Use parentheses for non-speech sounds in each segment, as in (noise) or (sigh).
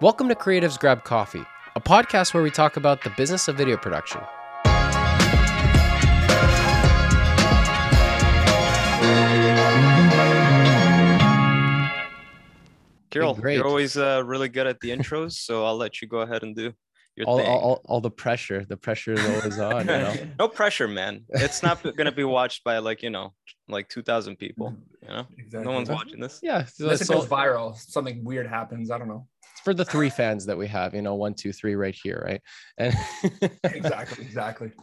Welcome to Creatives Grab Coffee, a podcast where we talk about the business of video production. Kyrill, great. you're always uh, really good at the intros, so I'll let you go ahead and do your All, thing. all, all, all the pressure, the pressure is always on. You know? (laughs) no pressure, man. It's not (laughs) going to be watched by like you know, like two thousand people. You know, Exactly. no one's watching this. Yeah, so, Unless it so goes viral, something weird happens. I don't know. It's for the three fans that we have, you know, one, two, three, right here, right? And Exactly. Exactly. (laughs)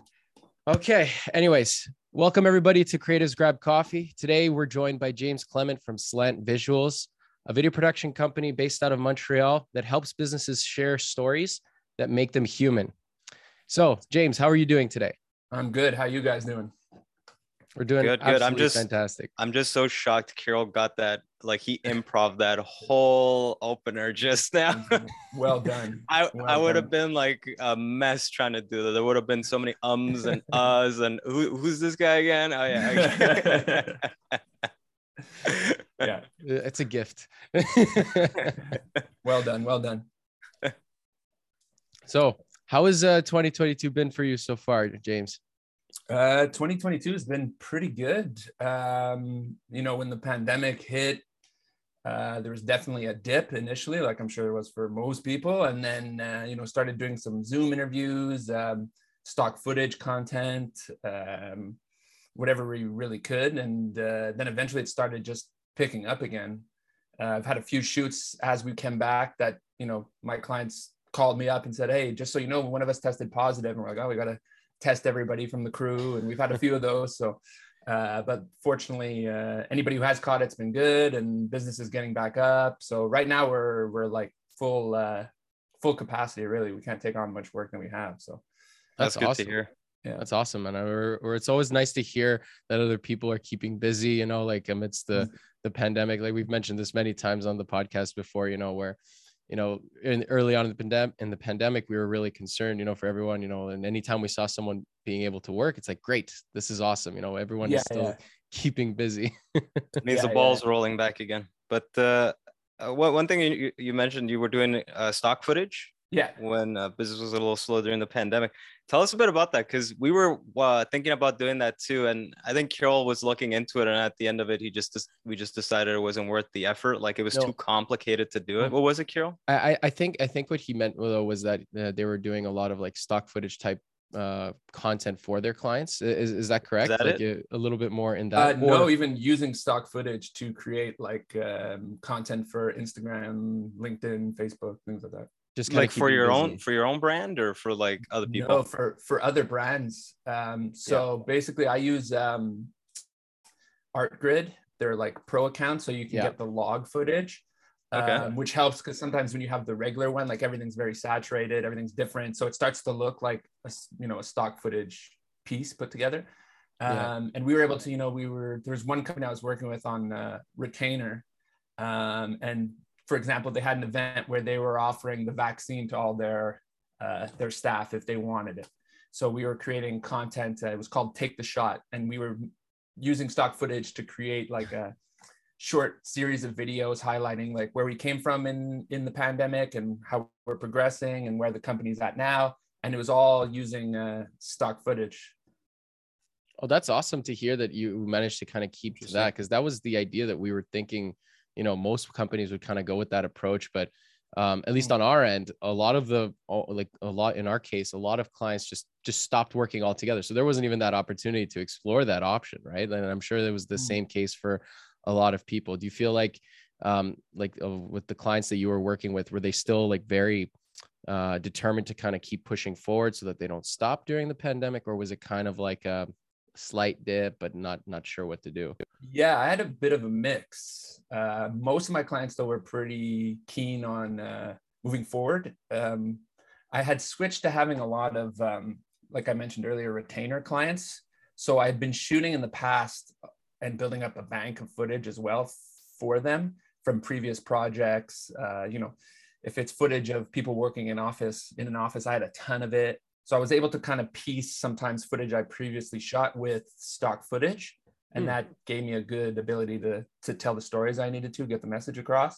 Okay. Anyways, welcome everybody to Creatives Grab Coffee. Today we're joined by James Clement from Slant Visuals, a video production company based out of Montreal that helps businesses share stories that make them human. So, James, how are you doing today? I'm good. How you guys doing? We're doing Good, good. I'm just- fantastic. I'm just so shocked. Kyrill got that. Like he (laughs) improv that whole opener (laughs) just now. Well done. (laughs) I, Well I would have been like a mess trying to do that. There would have been so many ums and uhs and who, who's this guy again? Oh yeah. Yeah. It's a gift. Well done. Well done. so, how has uh, 2022 been for you so far, James? Uh, 2022 has been pretty good. Um, you know, when the pandemic hit, uh, there was definitely a dip initially, like I'm sure there was for most people, and then uh, you know started doing some Zoom interviews, um, stock footage content, um, whatever we really could, and uh, then eventually it started just picking up again. Uh, I've had a few shoots as we came back that you know my clients called me up and said, "Hey, just so you know, one of us tested positive," and we're like, "Oh, we got to." Test everybody from the crew and we've had a few of those so uh, but fortunately uh, anybody who has caught it's been good and business is getting back up so right now we're we're like full uh, full capacity really we can't take on much work than we have so That's, That's good awesome. to hear. yeah That's awesome, and or, or it's always nice to hear that other people are keeping busy. You know, like amidst the the pandemic. Like we've mentioned this many times on the podcast before. You know, where you know in early on in the pandemic in the pandemic we were really concerned you know for everyone you know and anytime we saw someone being able to work it's like great this is awesome you know everyone yeah, is still yeah. (laughs) keeping busy needs Yeah, the balls rolling back again. But uh, uh, one thing you, you mentioned you were doing uh, stock footage yeah when uh, business was a little slow during the pandemic. Tell us a bit about that because we were uh, thinking about doing that too, and I think Kyrill was looking into it, and at the end of it, he just we just decided it wasn't worth the effort. Like it was No. too complicated to do it. What was it, Kyrill? I, I- I think I think what he meant though was that uh, they were doing a lot of like stock footage type uh content for their clients is, is that correct is that like it? a, a little bit more in uh, that no even using stock footage to create like um, content for instagram linkedin facebook things like that just Like for your busy. own for your own brand or for like other people? No, for for other brands. Um, so basically, I use um, ArtGrid. They're like pro accounts, so you can Yeah. get the log footage, Okay. um, which helps because sometimes when you have the regular one, like everything's very saturated, everything's different, so it starts to look like a, you know a stock footage piece put together. Yeah. Um, and we were able to, you know, we were there was one company I was working with on uh, retainer, um, and for example, they had an event where they were offering the vaccine to all their uh, their staff if they wanted it. So we were creating content. Uh, it was called Take the Shot, and we were using stock footage to create like a short series of videos highlighting like where we came from in in the pandemic and how we're progressing and where the company's at now. And it was all using uh, stock footage. Oh, that's awesome to hear that you managed to kind of keep to that because that was the idea that we were thinking. You know, most companies would kind of go with that approach, but um, at least Mm. on our end, a lot of the like a lot in our case, a lot of clients just just stopped working altogether. So there wasn't even that opportunity to explore that option, right? And I'm sure there was the Mm. same case for a lot of people. Do you feel like um, like uh, with the clients that you were working with, were they still like very uh, determined to kind of keep pushing forward so that they don't stop during the pandemic, or was it kind of like a slight dip, but not not sure what to do. Yeah, I had a bit of a mix. Uh, most of my clients, though, were pretty keen on uh, moving forward. Um, I had switched to having a lot of, um, like I mentioned earlier, retainer clients. So I've been shooting in the past and building up a bank of footage as well for them from previous projects. Uh, you know, if it's footage of people working in office in an office, I had a ton of it. So I was able to kind of piece sometimes footage I previously shot with stock footage and Hmm. that gave me a good ability to to tell the stories I needed to get the message across.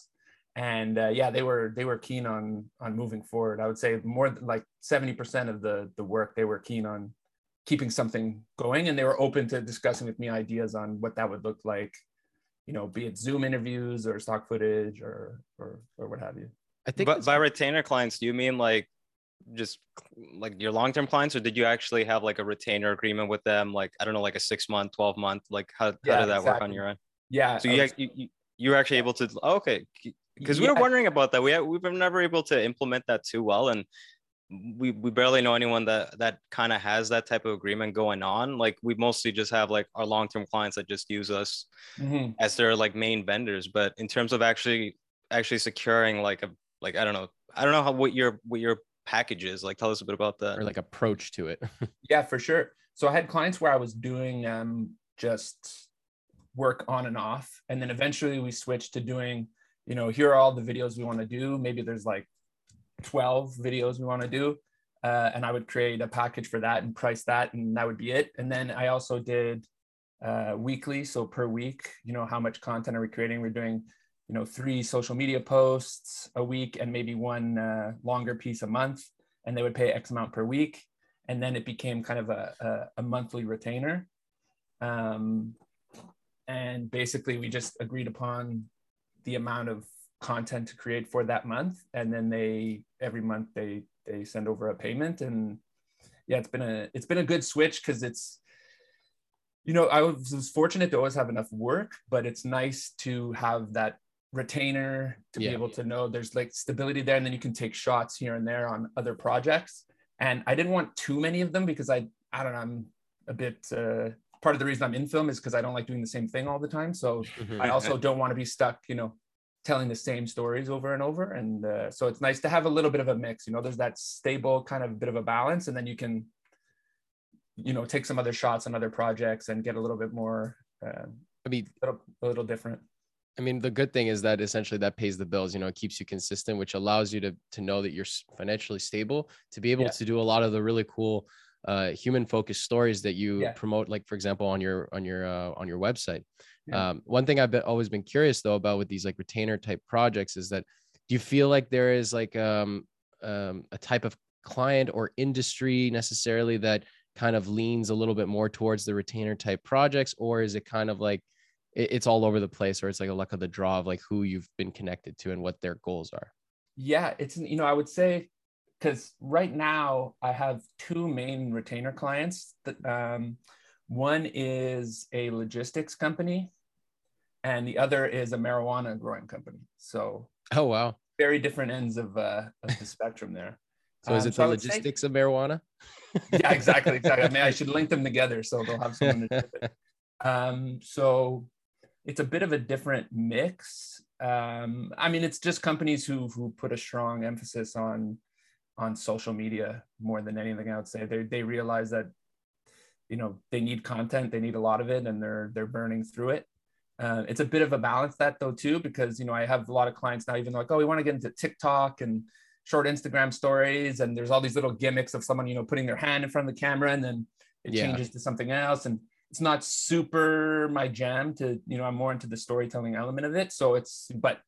and uh, yeah, they were they were keen on on moving forward. I would say more than like seventy percent of the the work they were keen on keeping something going, and they were open to discussing with me ideas on what that would look like. You know, be it Zoom interviews or stock footage or or or what have you. I think but by retainer clients, do you mean like just like your long-term clients or did you actually have like a retainer agreement with them like i don't know like a six month 12 month like how, yeah, how did that exactly. work on your end yeah so you, you, you were actually able to oh, okay because yeah. we were wondering about that we have, we've never able to implement that too well and we, we barely know anyone that that kind of has that type of agreement going on like we mostly just have like our long-term clients that just use us mm-hmm. as their like main vendors but in terms of actually actually securing like a like i don't know i don't know how what your what your packages like tell us a bit about that. Or like approach to it. (laughs) Yeah for sure. So i had clients where i was doing um just work on and off and then eventually we switched to doing you know here are all the videos we want to do. Maybe there's like 12 videos we want to do uh, and i would create a package for that and price that and that would be it. And then i also did uh, weekly so per week you know how much content are we creating? We're doing you know three social media posts a week and maybe one uh, longer piece a month and they would pay x amount per week. And then it became kind of a, a, a monthly retainer. Um, and basically we just agreed upon the amount of content to create for that month. And then they every month they they send over a payment. And yeah it's been a it's been a good switch because it's you know i was, was fortunate to always have enough work but it's nice to have that retainer to yeah. be able to know there's like stability there and then you can take shots here and there on other projects and i didn't want too many of them because i i don't know i'm a bit uh, part of the reason i'm in film is because i don't like doing the same thing all the time so mm-hmm. i also don't want to be stuck you know telling the same stories over and over and uh, so it's nice to have a little bit of a mix you know there's that stable kind of bit of a balance and then you can you know take some other shots on other projects and get a little bit more uh, i mean a little, a little different I mean, the good thing is that essentially that pays the bills. You know, it keeps you consistent, which allows you to to know that you're financially stable to be able yeah. to do a lot of the really cool uh, human focused stories that you yeah. promote. Like for example, on your on your uh, on your website. Yeah. Um, one thing I've been, always been curious though about with these like retainer type projects is that do you feel like there is like um, um, a type of client or industry necessarily that kind of leans a little bit more towards the retainer type projects, or is it kind of like it's all over the place or it's like a luck of the draw of like who you've been connected to and what their goals are. Yeah it's you know i would say because right now i have two main retainer clients that um, one is a logistics company and the other is a marijuana growing company. So oh wow. very different ends of, uh, of the spectrum there. So is um, it so the logistics say, of marijuana? (laughs) Yeah exactly exactly. I mean i should link them together so they'll have someone to do it. Um, so it's a bit of a different mix. Um, I mean, it's just companies who who put a strong emphasis on on social media more than anything. I would say they they realize that you know they need content, they need a lot of it, and they're they're burning through it. Uh, it's a bit of a balance that though too, because you know I have a lot of clients now, even like, oh, we want to get into TikTok and short Instagram stories, and there's all these little gimmicks of someone you know putting their hand in front of the camera, and then it yeah. changes to something else, and it's not super my jam to you know i'm more into the storytelling element of it. So it's but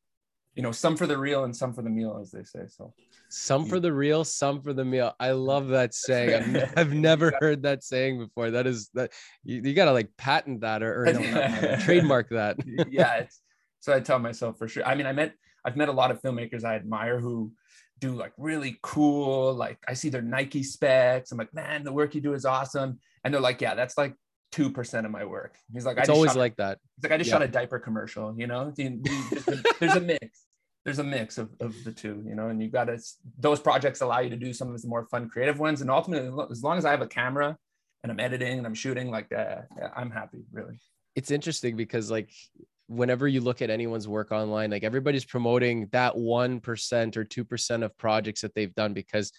you know some for the real and some for the meal as they say so. Some for the real some for the meal. I love that saying. i've, I've (laughs) never heard that saying before. That is that you, you gotta like patent that or, or no, (laughs) uh, trademark that. (laughs) Yeah it's so i tell myself for sure. I mean i met i've met a lot of filmmakers i admire who do like really cool like i see their nike specs. I'm like man the work you do is awesome. And they're like yeah that's like two percent of my work. He's like, it's I always like that. He's like, I just yeah. shot a diaper commercial. You know, there's a (laughs) mix. There's a mix of, of the two. You know, and you've got to those projects allow you to do some of the more fun, creative ones. And ultimately, as long as I have a camera and I'm editing and I'm shooting, like, uh, yeah, I'm happy. Really. It's interesting because like whenever you look at anyone's work online, like everybody's promoting that 1% or 2% of projects that they've done because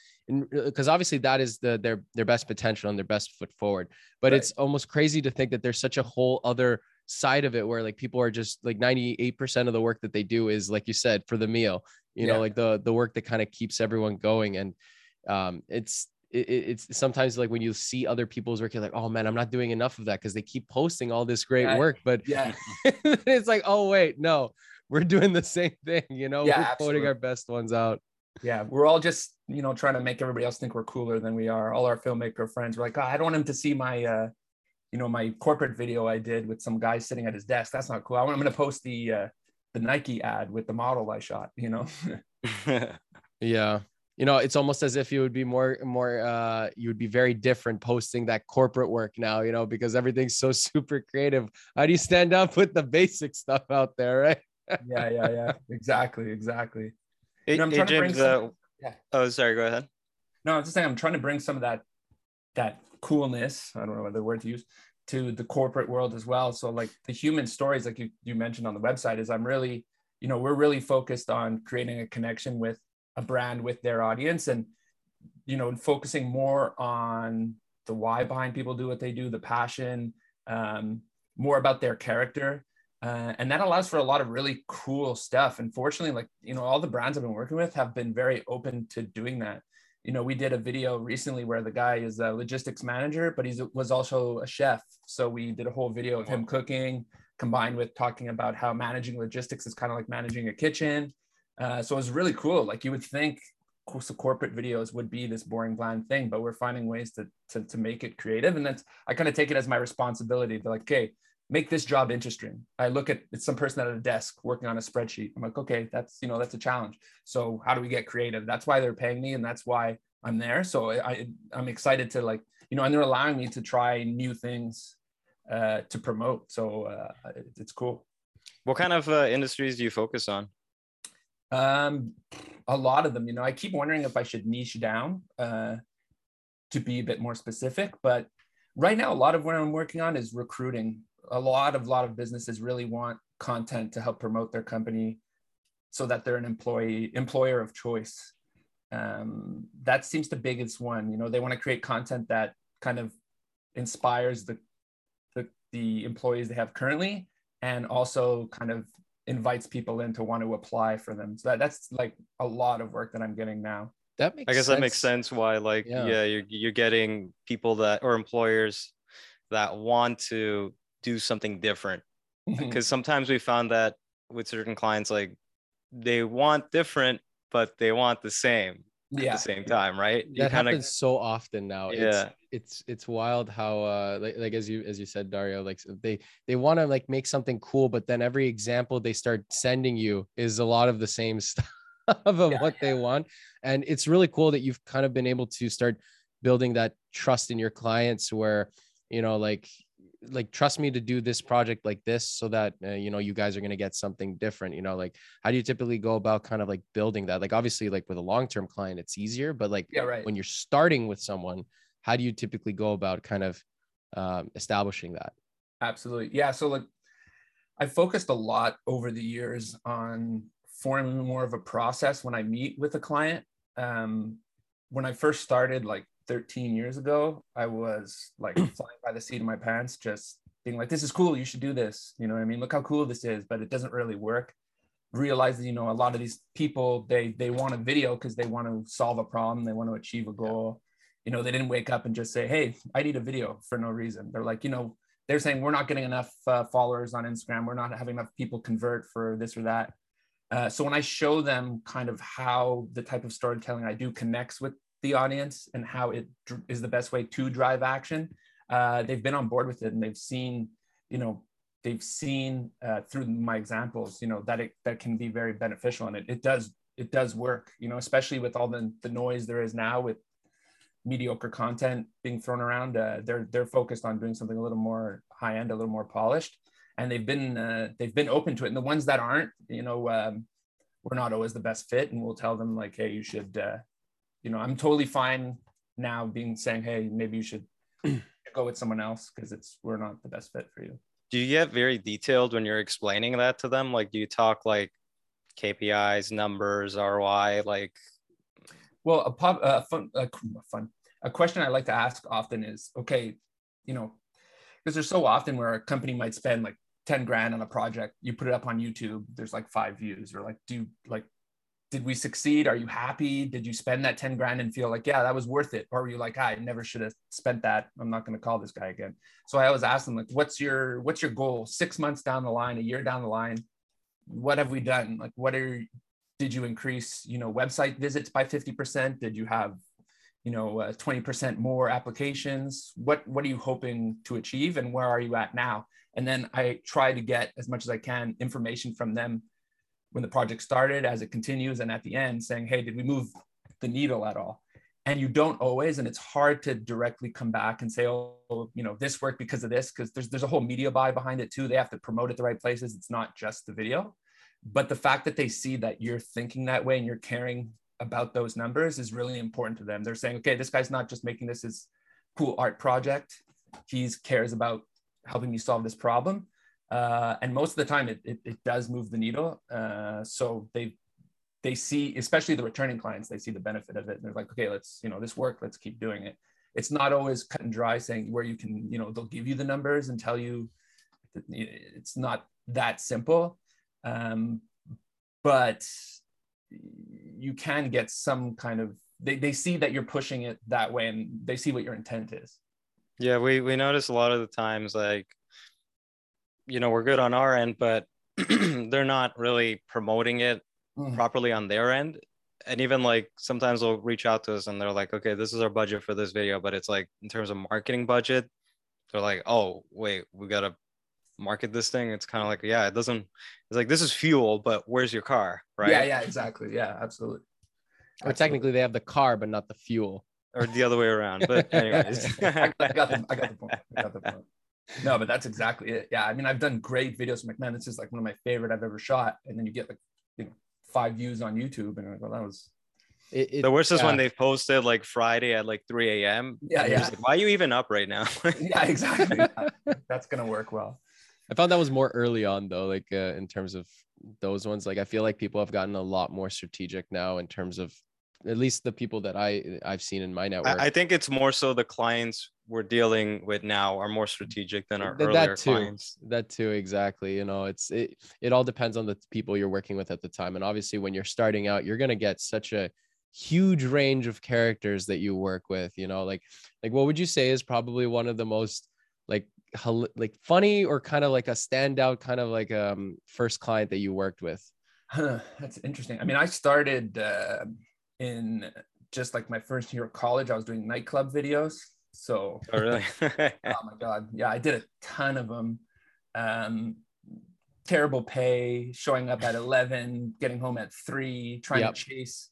because obviously that is the their their best potential and their best foot forward. But right. it's almost crazy to think that there's such a whole other side of it where like people are just like 98% of the work that they do is like you said for the meal, you yeah. know, like the the work that kind of keeps everyone going and um it's it, it's sometimes like when you see other people's work, you're like, oh man, I'm not doing enough of that because they keep posting all this great work. But yeah, (laughs) it's like, oh wait, no, we're doing the same thing. You know, Yeah, we're absolutely. quoting our best ones out. yeah we're all just you know trying to make everybody else think we're cooler than we are all our filmmaker friends we're like oh, i don't want him to see my uh you know my corporate video i did with some guy sitting at his desk that's not cool i want i'm going to post the uh the nike ad with the model i shot you know (laughs) (laughs) Yeah. You know, it's almost as if you would be more, more, uh, you would be very different posting that corporate work now, you know, because everything's so (laughs) super creative. How do you stand up with the basic stuff out there, right? yeah yeah yeah exactly exactly hey, You know, I'm hey, trying to bring James. Uh, yeah. Oh, sorry. Go ahead. no i'm just saying i'm trying to bring some of that that coolness i don't know what the word to use to the corporate world as well so like the human stories like you, you mentioned on the website is i'm really you know we're really focused on creating a connection with a brand with their audience and you know focusing more on the why behind people do what they do the passion um, more about their character. Uh, and that allows for a lot of really cool stuff. And fortunately like you know all the brands i've been working with have been very open to doing that. You know we did a video recently where the guy is a logistics manager but he was also a chef. So we did a whole video of him cooking combined with talking about how managing logistics is kind of like managing a kitchen uh, so it was really cool. Like you would think corporate videos would be this boring bland thing but we're finding ways to to, to make it creative. And that's i kind of take it as my responsibility to like okay make this job interesting. I look at it's some person at a desk working on a spreadsheet. I'm like okay that's you know that's a challenge. So how do we get creative? That's why they're paying me and that's why i'm there. So i, i'm excited to like you know and they're allowing me to try new things uh to promote. So uh it- it's cool. What kind of uh, industries do you focus on? Um a lot of them you know i keep wondering if i should niche down uh to be a bit more specific but right now a lot of what i'm working on is recruiting. A lot of lot of businesses really want content to help promote their company so that they're an employee employer of choice. Um, that seems the biggest one you know they want to create content that kind of inspires the, the the employees they have currently and also kind of invites people in to want to apply for them. So that, that's like a lot of work that i'm getting now. That makes I guess that makes sense. why like Yeah. yeah, you're you're getting people that or employers that want to do something different. Mm-hmm. Because sometimes we found that with certain clients like they want different but they want the same at yeah the same time right You that kinda- happens so often now. Yeah. It's it's it's wild how uh like, like as you as you said, Dario, like they they want to like make something cool, but then every example they start sending you is a lot of the same (laughs) stuff of Yeah, what they want. And it's really cool that you've kind of been able to start building that trust in your clients where you know like like trust me to do this project like this so that uh, you know you guys are going to get something different you know like how do you typically go about kind of like building that like obviously like with a long-term client it's easier but like yeah right when you're starting with someone how do you typically go about kind of um, establishing that Absolutely. Yeah. So like I focused a lot over the years on forming more of a process when I meet with a client. Um, when I first started like 13 years ago, I was like (clears throat) flying by the seat of my pants, just being like, this is cool. You should do this. You know what I mean? Look how cool this is, but it doesn't really work. Realize that, you know, a lot of these people, they, they want a video because they want to solve a problem. They want to achieve a goal. You know, they didn't wake up and just say, Hey, I need a video for no reason. They're like, you know, they're saying we're not getting enough uh, followers on Instagram. We're not having enough people convert for this or that. Uh, so when I show them kind of how the type of storytelling I do connects with the audience and how it dr- is the best way to drive action, uh, they've been on board with it and they've seen, you know, they've seen uh, through my examples, you know, that it that can be very beneficial and it it does it does work, you know, especially with all the the noise there is now with mediocre content being thrown around. Uh, they're they're focused on doing something a little more high end, a little more polished, and they've been uh, they've been open to it. And the ones that aren't, you know, um, we're not always the best fit, and we'll tell them like, hey, you should, uh, you know, I'm totally fine now being saying, hey, maybe you should (clears throat) go with someone else because it's we're not the best fit for you. do you get very detailed when you're explaining that to them like do you talk like kpis numbers roi like Well, a pop, uh, fun, uh, fun. A question I like to ask often is, okay, you know, because there's so often where a company might spend like 10 grand on a project, you put it up on YouTube, there's like five views, or like, do you, like, did we succeed? Are you happy? Did you spend that 10 grand and feel like, yeah, that was worth it? Or were you like, "Ah, I never should have spent that. I'm not going to call this guy again. So I always ask them, like, what's your, what's your goal? Six months down the line, a year down the line, what have we done? Like, what are did you increase, you know, website visits by 50%? Did you have, you know, uh, 20% more applications? What what are you hoping to achieve, and where are you at now? And then I try to get as much as I can information from them when the project started, as it continues, and at the end, saying, hey, did we move the needle at all? and you don't always and it's hard to directly come back and say oh you know this worked because of this because there's there's a whole media buy behind it too. They have to promote it the right places. It's not just the video. But the fact that they see that you're thinking that way and you're caring about those numbers is really important to them. They're saying okay this guy's not just making this his cool art project. He cares about helping me solve this problem uh, and most of the time it, it, it does move the needle uh, so they they see, especially the returning clients, they see the benefit of it. And they're like, okay, let's, you know, this work, let's keep doing it. It's not always cut and dry saying where you can, you know, they'll give you the numbers and tell you it's not that simple. Um, but you can get some kind of, they, they see that you're pushing it that way and they see what your intent is. Yeah, we, we notice a lot of the times like, you know, we're good on our end, but (clears throat) they're not really promoting it mm. properly on their end. And even like sometimes they'll reach out to us and they're like okay this is our budget for this video but it's like in terms of marketing budget they're like oh wait we gotta market this thing. It's kind of like yeah it doesn't it's like this is fuel but where's your car? Right? Yeah yeah exactly. Yeah absolutely. Or technically they have the car but not the fuel. Or the other way around but (laughs) anyways. I, I, got the, I got the point. I got the point no but that's exactly it yeah i mean i've done great videos i'm like man this is like one of my favorite i've ever shot and then you get like you know five views on YouTube, and I go, that was. It, it, the worst is when they posted like Friday at like 3 a.m. Yeah, yeah. Like, Why are you even up right now? (laughs) (laughs) yeah, exactly. That's gonna work well. I found that was more early on though, like uh, in terms of those ones. Like I feel like people have gotten a lot more strategic now in terms of at least the people that I I've seen in my network. I, I think it's more so the clients we're dealing with now are more strategic than our that, earlier that too, clients. That too, exactly. You know, it's it it all depends on the people you're working with at the time. And obviously when you're starting out, you're gonna get such a huge range of characters that you work with, you know, like like what would you say is probably one of the most like like funny or kind of like a standout kind of like um first client that you worked with? Huh, that's interesting. I mean, I started uh, in just like my first year of college, I was doing nightclub videos. So, oh, really? (laughs) oh my God. Yeah, I did a ton of them. Um, terrible pay, showing up at 11, getting home at three, trying yep. to chase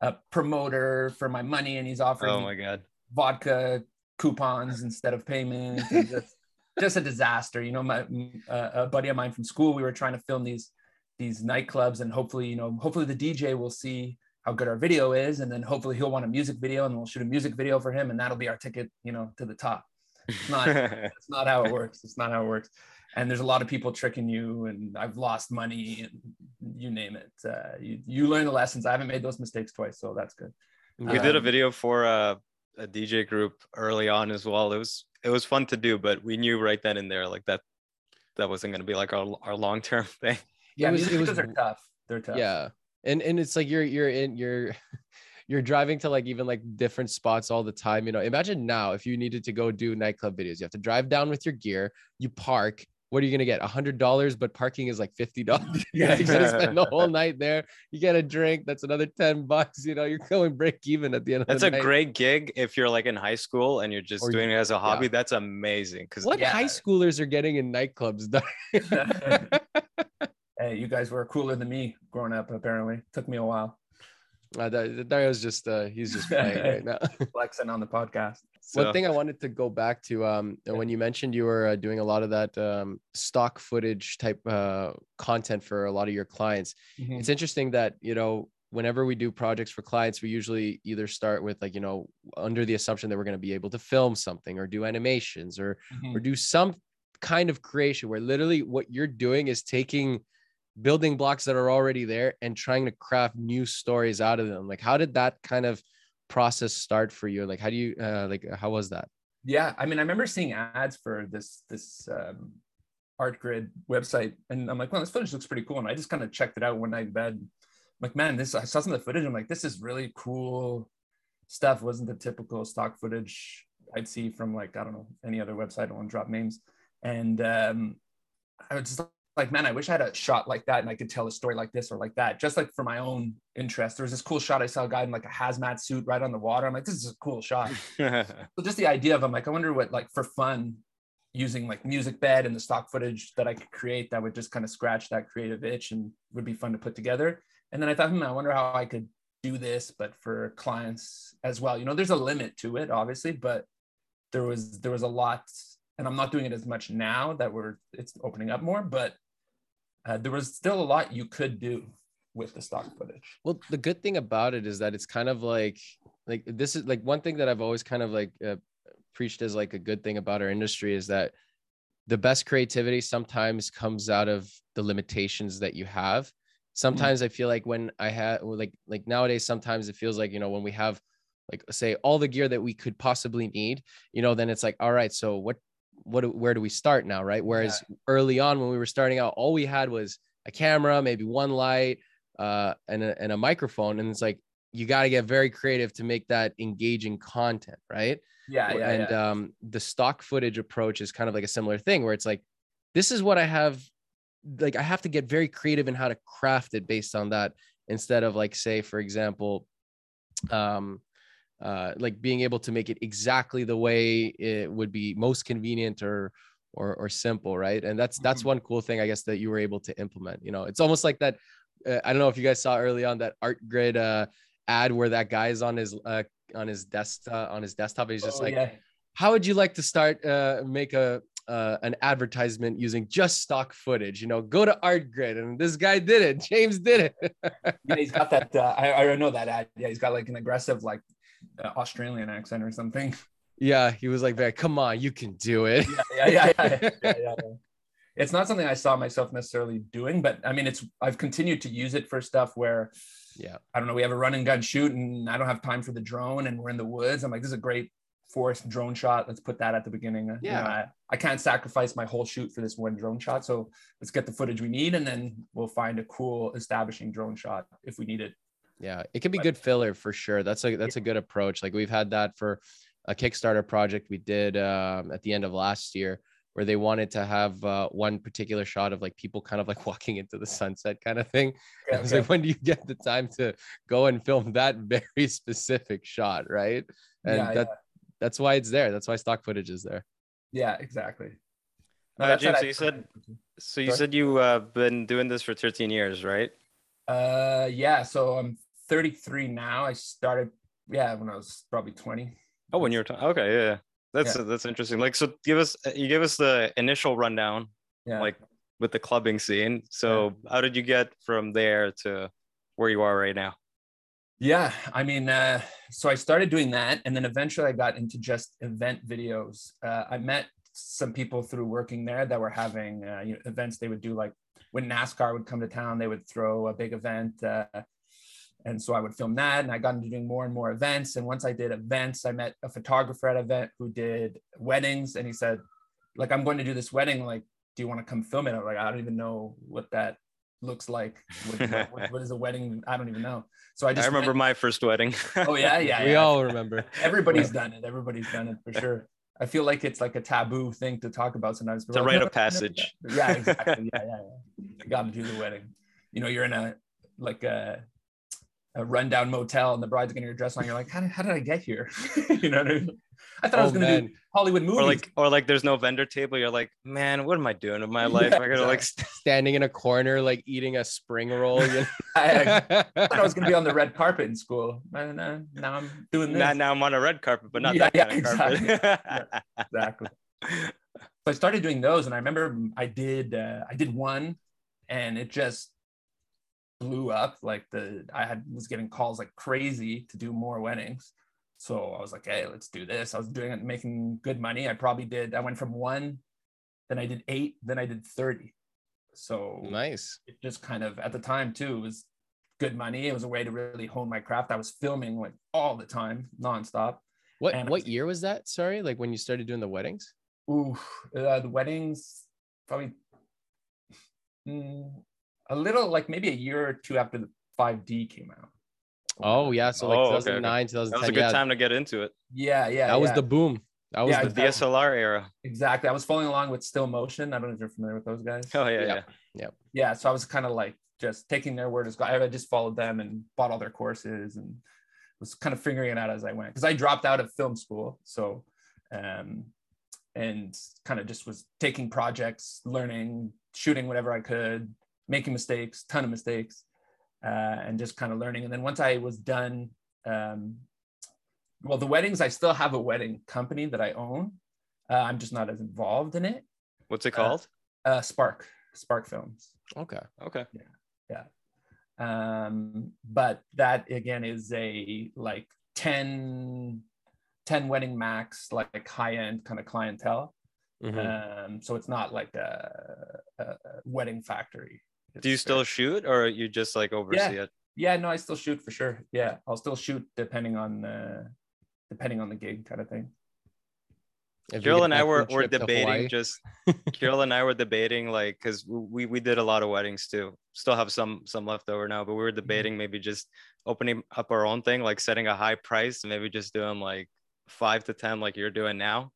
a promoter for my money. And he's offering oh my God. vodka coupons instead of payment. Just, (laughs) just, a disaster. You know, my uh, a buddy of mine from school, we were trying to film these these nightclubs and hopefully, you know, hopefully the DJ will see how good our video is and then hopefully he'll want a music video and we'll shoot a music video for him and that'll be our ticket you know to the top. It's not (laughs) it's not how it works. It's not how it works. And there's a lot of people tricking you and i've lost money and you name it. Uh, you, you learn the lessons. I haven't made those mistakes twice so that's good. We um, did a um, video for a, a dj group early on as well. It was it was fun to do but we knew right then and there like that that wasn't going to be like our, our long-term (laughs) thing. Yeah it was, it was, are tough. They're tough. Yeah and and it's like you're you're in you're (laughs) you're driving to like even like different spots all the time you know imagine now if you needed to go do nightclub videos you have to drive down with your gear you park what are you gonna get? A hundred dollars, but parking is like fifty dollars. yeah, (laughs) you gotta spend the whole (laughs) night there. You get a drink, that's another ten bucks. You know, you're going break even at the end. Of the day. That's a night. great gig if you're like in high school and you're just or, doing it as a hobby. Yeah. That's amazing. Because what yeah. high schoolers are getting in nightclubs? Hey, you guys were cooler than me growing up. Apparently, took me a while. Uh, Dario's just uh, he's just playing right (laughs) now, (laughs) flexing on the podcast. So. One thing I wanted to go back to, um, when you mentioned you were uh, doing a lot of that um, stock footage type uh, content for a lot of your clients. Mm-hmm. It's interesting that you know whenever we do projects for clients, we usually either start with like you know under the assumption that we're going to be able to film something or do animations or mm-hmm. or do some kind of creation where literally what you're doing is taking building blocks that are already there and trying to craft new stories out of them. Like how did that kind of process start for you? Like how do you uh, like how was that? Yeah i mean i remember seeing ads for this this um, Artgrid website and i'm like well this footage looks pretty cool and i just kind of checked it out one night in bed. I'm like man this i saw some of the footage i'm like this is really cool stuff. Wasn't the typical stock footage i'd see from like i don't know any other website i don't want to drop names. And um, i was just like, man, I wish I had a shot like that and I could tell a story like this or like that, just like for my own interest. There was this cool shot I saw a guy in like a hazmat suit right on the water. I'm like, this is a cool shot. (laughs) so just the idea of I'm like, I wonder what like for fun using like Musicbed and the stock footage that I could create that would just kind of scratch that creative itch and would be fun to put together. And then I thought, hmm, I wonder how I could do this, but for clients as well. You know, there's a limit to it, obviously, but there was there was a lot, and I'm not doing it as much now that we're it's opening up more, but uh, there was still a lot you could do with the stock footage. Well, the good thing about it is that it's kind of like like this is like one thing that I've always kind of like uh, preached as like a good thing about our industry is that the best creativity sometimes comes out of the limitations that you have sometimes i feel like when i have like like nowadays sometimes it feels like you know when we have like say all the gear that we could possibly need you know then it's like all right so what what where do we start now right whereas yeah. early on when we were starting out all we had was a camera maybe one light uh and a, and a microphone and it's like you got to get very creative to make that engaging content right yeah, yeah and yeah. um the stock footage approach is kind of like a similar thing where it's like this is what i have like I have to get very creative in how to craft it based on that instead of like say for example um uh like being able to make it exactly the way it would be most convenient or or or simple right and that's that's mm-hmm. one cool thing I guess that you were able to implement you know it's almost like that uh, I don't know if you guys saw early on that art grid uh ad where that guy is on his uh on his desk uh, on his desktop he's just oh, like yeah. how would you like to start uh make a uh, an advertisement using just stock footage. You know, go to ArtGrid, and this guy did it. James did it. yeah, he's got that. Uh, I, I know that ad. Yeah, he's got like an aggressive, like Uh, Australian accent or something. (laughs) Yeah, he was like, "Very, come on, you can do it." Yeah, yeah, yeah, (laughs) yeah, yeah. It's not something I saw myself necessarily doing, but I mean, it's I've continued to use it for stuff where, yeah, I don't know, we have a run and gun shoot, and I don't have time for the drone, and we're in the woods. I'm like, this is a great forest drone shot. Let's put that at the beginning. Yeah. I, I, can't sacrifice my whole shoot for this one drone shot. So let's get the footage we need and then we'll find a cool establishing drone shot if we need it. Yeah, it can be but, good filler for sure. That's a that's a good approach. Like we've had that for a Kickstarter project we did um, at the end of last year where they wanted to have uh, one particular shot of like people kind of like (laughs) walking into the sunset kind of thing. Okay, I was okay. like, when do you get the time to go and film that very (laughs) specific shot, right? And yeah, that yeah that's why it's there. That's why stock footage is there. Yeah, exactly. No, uh, James, so you said so you Sorry? said you uh been doing this for 13 years, right? Uh yeah, so I'm 33 now. I started yeah, when I was probably 20. Oh, when you were 20. Okay, yeah. That's yeah. that's interesting. Like so give us you give us the initial rundown yeah. like with the clubbing scene. So yeah. how did you get from there to where you are right now? Yeah, I mean, uh, so I started doing that, and then eventually I got into just event videos. Uh, I met some people through working there that were having uh, you know, events. They would do like when NASCAR would come to town, they would throw a big event, uh, and so I would film that. And I got into doing more and more events. And once I did events, I met a photographer at an event who did weddings, and he said, "Like, I'm going to do this wedding. Like, do you want to come film it?" I'm like, "I don't even know what that looks like. What, what, what (laughs) is a wedding? I don't even know. So I just I remember went, my first wedding. (laughs) oh yeah, yeah. (laughs) we yeah. all remember. Everybody's done it. Everybody's done it for sure. I feel like it's like a taboo thing to talk about sometimes. It's a rite of passage. Yeah, exactly. Yeah, yeah, yeah. You got to do the wedding. You know, you're in a like a a rundown motel and the bride's getting her dress on. You're like, how did, how did I get here? (laughs) you know what I mean? I thought oh, I was oh, gonna do Hollywood movies. Or like, or like, there's no vendor table. You're like, man, what am I doing in my life? Yeah, I gotta like standing in a corner, like eating a spring roll. You (laughs) know? I, I, (laughs) thought I was gonna be on the red carpet in school. And uh, now I'm doing this. Now, now I'm on a red carpet, but not yeah, that yeah, kind exactly. of carpet. yeah, exactly. So I started doing those, and I remember I did uh, I did one, and it just blew up. Like the I had was getting calls like crazy to do more weddings so I was like, hey, let's do this. I was doing it, making good money. I probably did, I went from one, then I did eight, then I did 30. So nice. It just kind of at the time too, it was good money. It was a way to really hone my craft. I was filming like all the time, nonstop. What and what year was that? Sorry, like when you started doing the weddings? Ooh, uh, the weddings probably mm, a little like maybe a year or two after the 5D came out. Oh yeah, so like oh, 2009, okay, okay. 2010. That was a good yeah. time to get into it. Yeah, yeah. That yeah. was the boom. That was yeah, the DSLR era. Exactly. I was following along with Still Motion. I don't know if you're familiar with those guys. Oh yeah, yeah. Yep. Yeah. So I was kind of like just taking their word as God. I just followed them and bought all their courses and was kind of figuring it out as I went because I dropped out of film school. So, um, and kind of just was taking projects, learning, shooting whatever I could, making mistakes, ton of mistakes, uh, and just kind of learning. And then once I was done, um, well, the weddings, I still have a wedding company that I own. Uh, I'm just not as involved in it. What's it called? Uh, Spark, Spark Films. Okay. okay. Yeah. Yeah. Um, but that again is a like 10, 10 wedding max, like high end kind of clientele. Mhm. Um, so it's not like a, a, a wedding factory. Do you It's still very- shoot or you just like oversee it? Yeah, no, I still shoot for sure. Yeah, I'll still shoot depending on uh, depending on the gig kind of thing. If you Kyrill and I were, free were debating just (laughs) Kyrill and I were debating like because we we did a lot of weddings too. Still have some some left over now, but we were debating maybe just opening up our own thing, like setting a high price and maybe just doing like five to ten like you're doing now.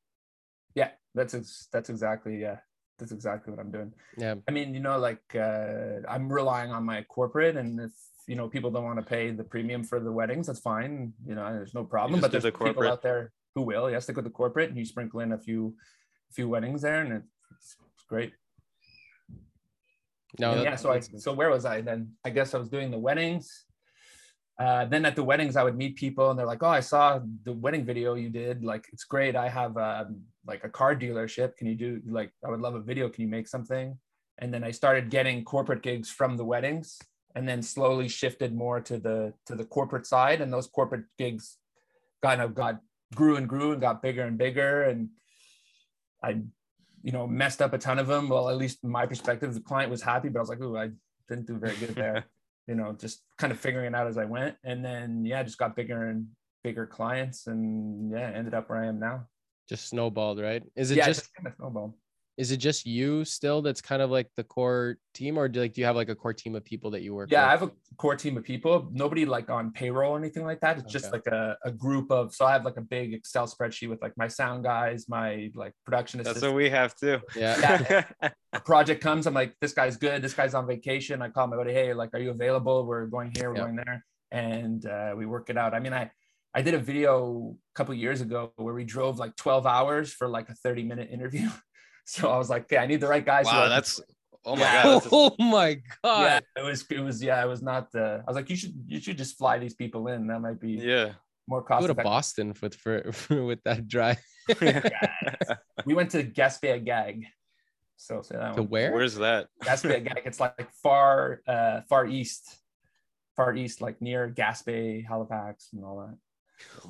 Yeah, that's ex- that's exactly yeah, that's exactly what I'm doing. Yeah. I mean, you know, like uh, I'm relying on my corporate, and if you know people don't want to pay the premium for the weddings, that's fine. You know, there's no problem. But there's the people corporate. out there who will. You have to go to corporate, and you sprinkle in a few, few weddings there, and it's, it's great. No, yeah. So I so where was I then? I guess I was doing the weddings. Uh, then at the weddings, I would meet people, and they're like, "Oh, I saw the wedding video you did. Like, it's great. I have um, like a car dealership. Can you do like? I would love a video. Can you make something?" And then I started getting corporate gigs from the weddings, and then slowly shifted more to the to the corporate side. And those corporate gigs kind of got grew and grew and got bigger and bigger. And I, you know, messed up a ton of them. Well, at least my perspective, the client was happy, but I was like, "Ooh, I didn't do very good there." (laughs) you know, just kind of figuring it out as I went. And then, yeah, just got bigger and bigger clients and yeah, ended up where I am now. just snowballed, right? Is it yeah, just just kind of snowball. Is it just you still that's kind of like the core team, or do like do you have like a core team of people that you work Yeah, I have a core team of people, nobody like on payroll or anything like that. It's just like a, a group of, so I have like a big Excel spreadsheet with like my sound guys, my like production That's assistant. what we have too. Yeah. (laughs) a project comes, I'm like, this guy's good. This guy's on vacation. I call my buddy, hey, like, are you available? We're going here, we're Yeah. going there, and uh, we work it out. I mean, I I did a video a couple years ago where we drove like 12 hours for like a 30 minute interview. (laughs) (laughs) So I was like, okay, I need the right guys. wow, I that's oh my Yeah. god. that's- (laughs) oh my god. yeah, it was it was yeah, it was not the. I was like, you should you should just fly these people in. That might be yeah. more cost. Go to. Boston with for, (laughs) with that drive. We went to Gaspé Gag. So say that To one. where? Where's that? Gaspé Gag. It's like far uh far east, far east, like near Gaspé, Halifax, and all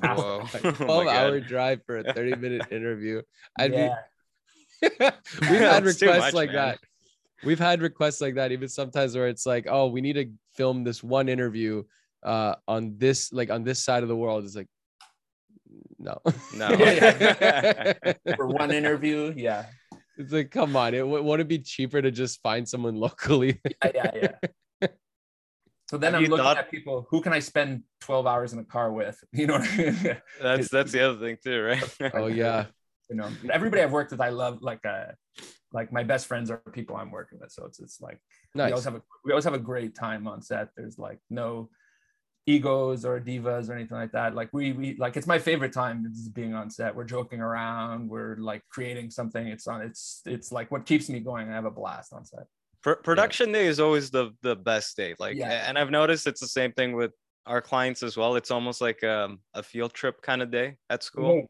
that. Whoa. Like Oh 12 hour God. drive for a 30 minute interview. I'd yeah. be (laughs) we've had requests much, like man. that. We've had requests like that, even sometimes where it's like, oh, we need to film this one interview uh on this like on this side of the world. It's like no. No. (laughs) (laughs) for one interview. Yeah. It's like, come on, it would it be cheaper to just find someone locally? Yeah, yeah, yeah. So then Have I'm looking thought- at people. Who can I spend 12 hours in a car with? You know, what I mean? that's that's the other thing too, right? oh yeah. You know, everybody I've worked with, I love. Like, uh, like my best friends are people I'm working with. So it's it's like we always have a we always have a great time on set. There's like no egos or divas or anything like that. Like we we like it's my favorite time is being on set. We're joking around. We're like creating something. It's on. It's it's like what keeps me going. I have a blast on set. Pr- production day is always the the best day. Like, Yeah. and I've noticed it's the same thing with our clients as well. It's almost like um, a field trip kind of day at school.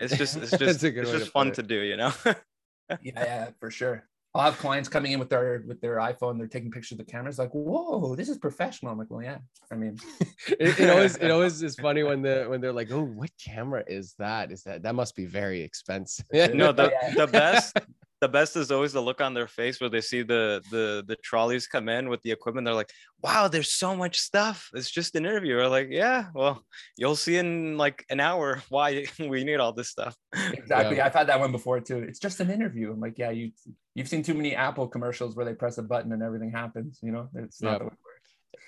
It's just it's (laughs) just it's just to fun put to do, you know. (laughs) yeah, yeah, for sure. I'll have clients coming in with their with their iPhone. They're taking pictures of the cameras. Like, whoa, this is professional. I'm like, well, yeah. I mean, (laughs) it, it always it always is funny when the when they're like, oh, what camera is that? Is that that must be very expensive? no, the the best the best is always the look on their face where they see the the the trolleys come in with the equipment. They're like, "Wow, there's so much stuff. It's just an interview." We're like, "Yeah, well, you'll see in like an hour (laughs) why (laughs) we need all this stuff." exactly. Yeah. I've had that one before too. It's just an interview. I'm like, yeah, you you've seen too many Apple commercials where they press a button and everything happens. You know, it's not Yeah. the way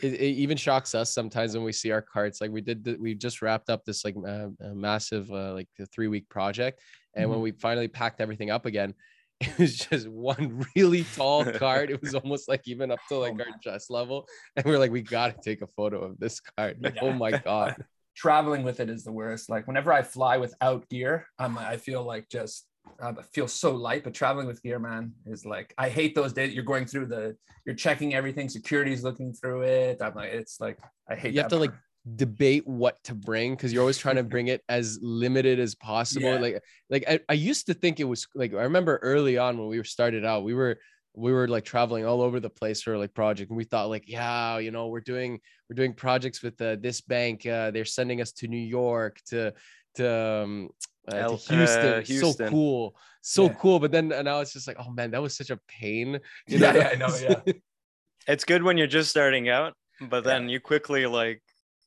it it, it even shocks us sometimes when we see our carts like we did the, we just wrapped up this like uh, massive uh, like the three week project and when Mhm. we finally packed everything up again it was just one really tall card. It was (laughs) almost like even up to oh like Oh, our man. chest level. And we are like, we gotta take a photo of this card. Like, oh my god. (laughs) traveling with it is the worst. Like whenever I fly without gear, I'm I feel like just I feel so light. But traveling with gear, man, is like I hate those days. You're going through the, you're checking everything. Security's looking through it. I'm like, it's like I hate. You have to like part. Debate what to bring because you're always trying to bring it as limited as possible. Yeah. Like, like I, I used to think it was like I remember early on when we were started out, we were we were like traveling all over the place for like project, and we thought like, yeah, you know, we're doing we're doing projects with uh, this bank. Uh, they're sending us to New York to to um, uh, to El- uh, Houston. So cool, so Yeah. cool. But then and now it's just like, oh man, that was such a pain. You Yeah, know? yeah, I know, yeah. (laughs) It's good when you're just starting out, but Yeah. then you quickly like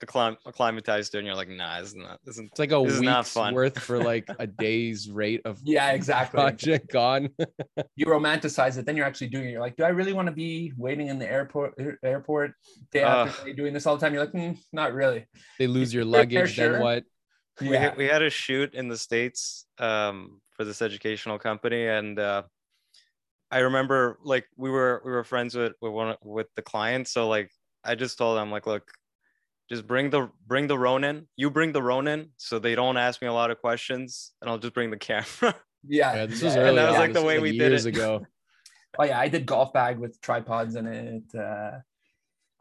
acclim- acclimatize to it and you're like, nah, it's not. This isn't It's like a This not week's fun. worth for (laughs) like a day's rate of Yeah, exactly. project gone. (laughs) You romanticize it, then you're actually doing it. You're like, do I really want to be waiting in the airport airport day after Ugh. day doing this all the time? You're like, "Hmm, not really. they lose your Fair- fair luggage, then share. what? we, had- we had a shoot in the states um, for this educational company and uh, i remember like we were we were friends with with one with the client so like i just told them like look just bring the bring the ronin you bring the ronin so they don't ask me a lot of questions and i'll just bring the camera (laughs) Yeah, Yeah, this was yeah, early. that was on. like the way was, we did years it. ago. (laughs) Oh yeah, I did golf bag with tripods in it. Uh,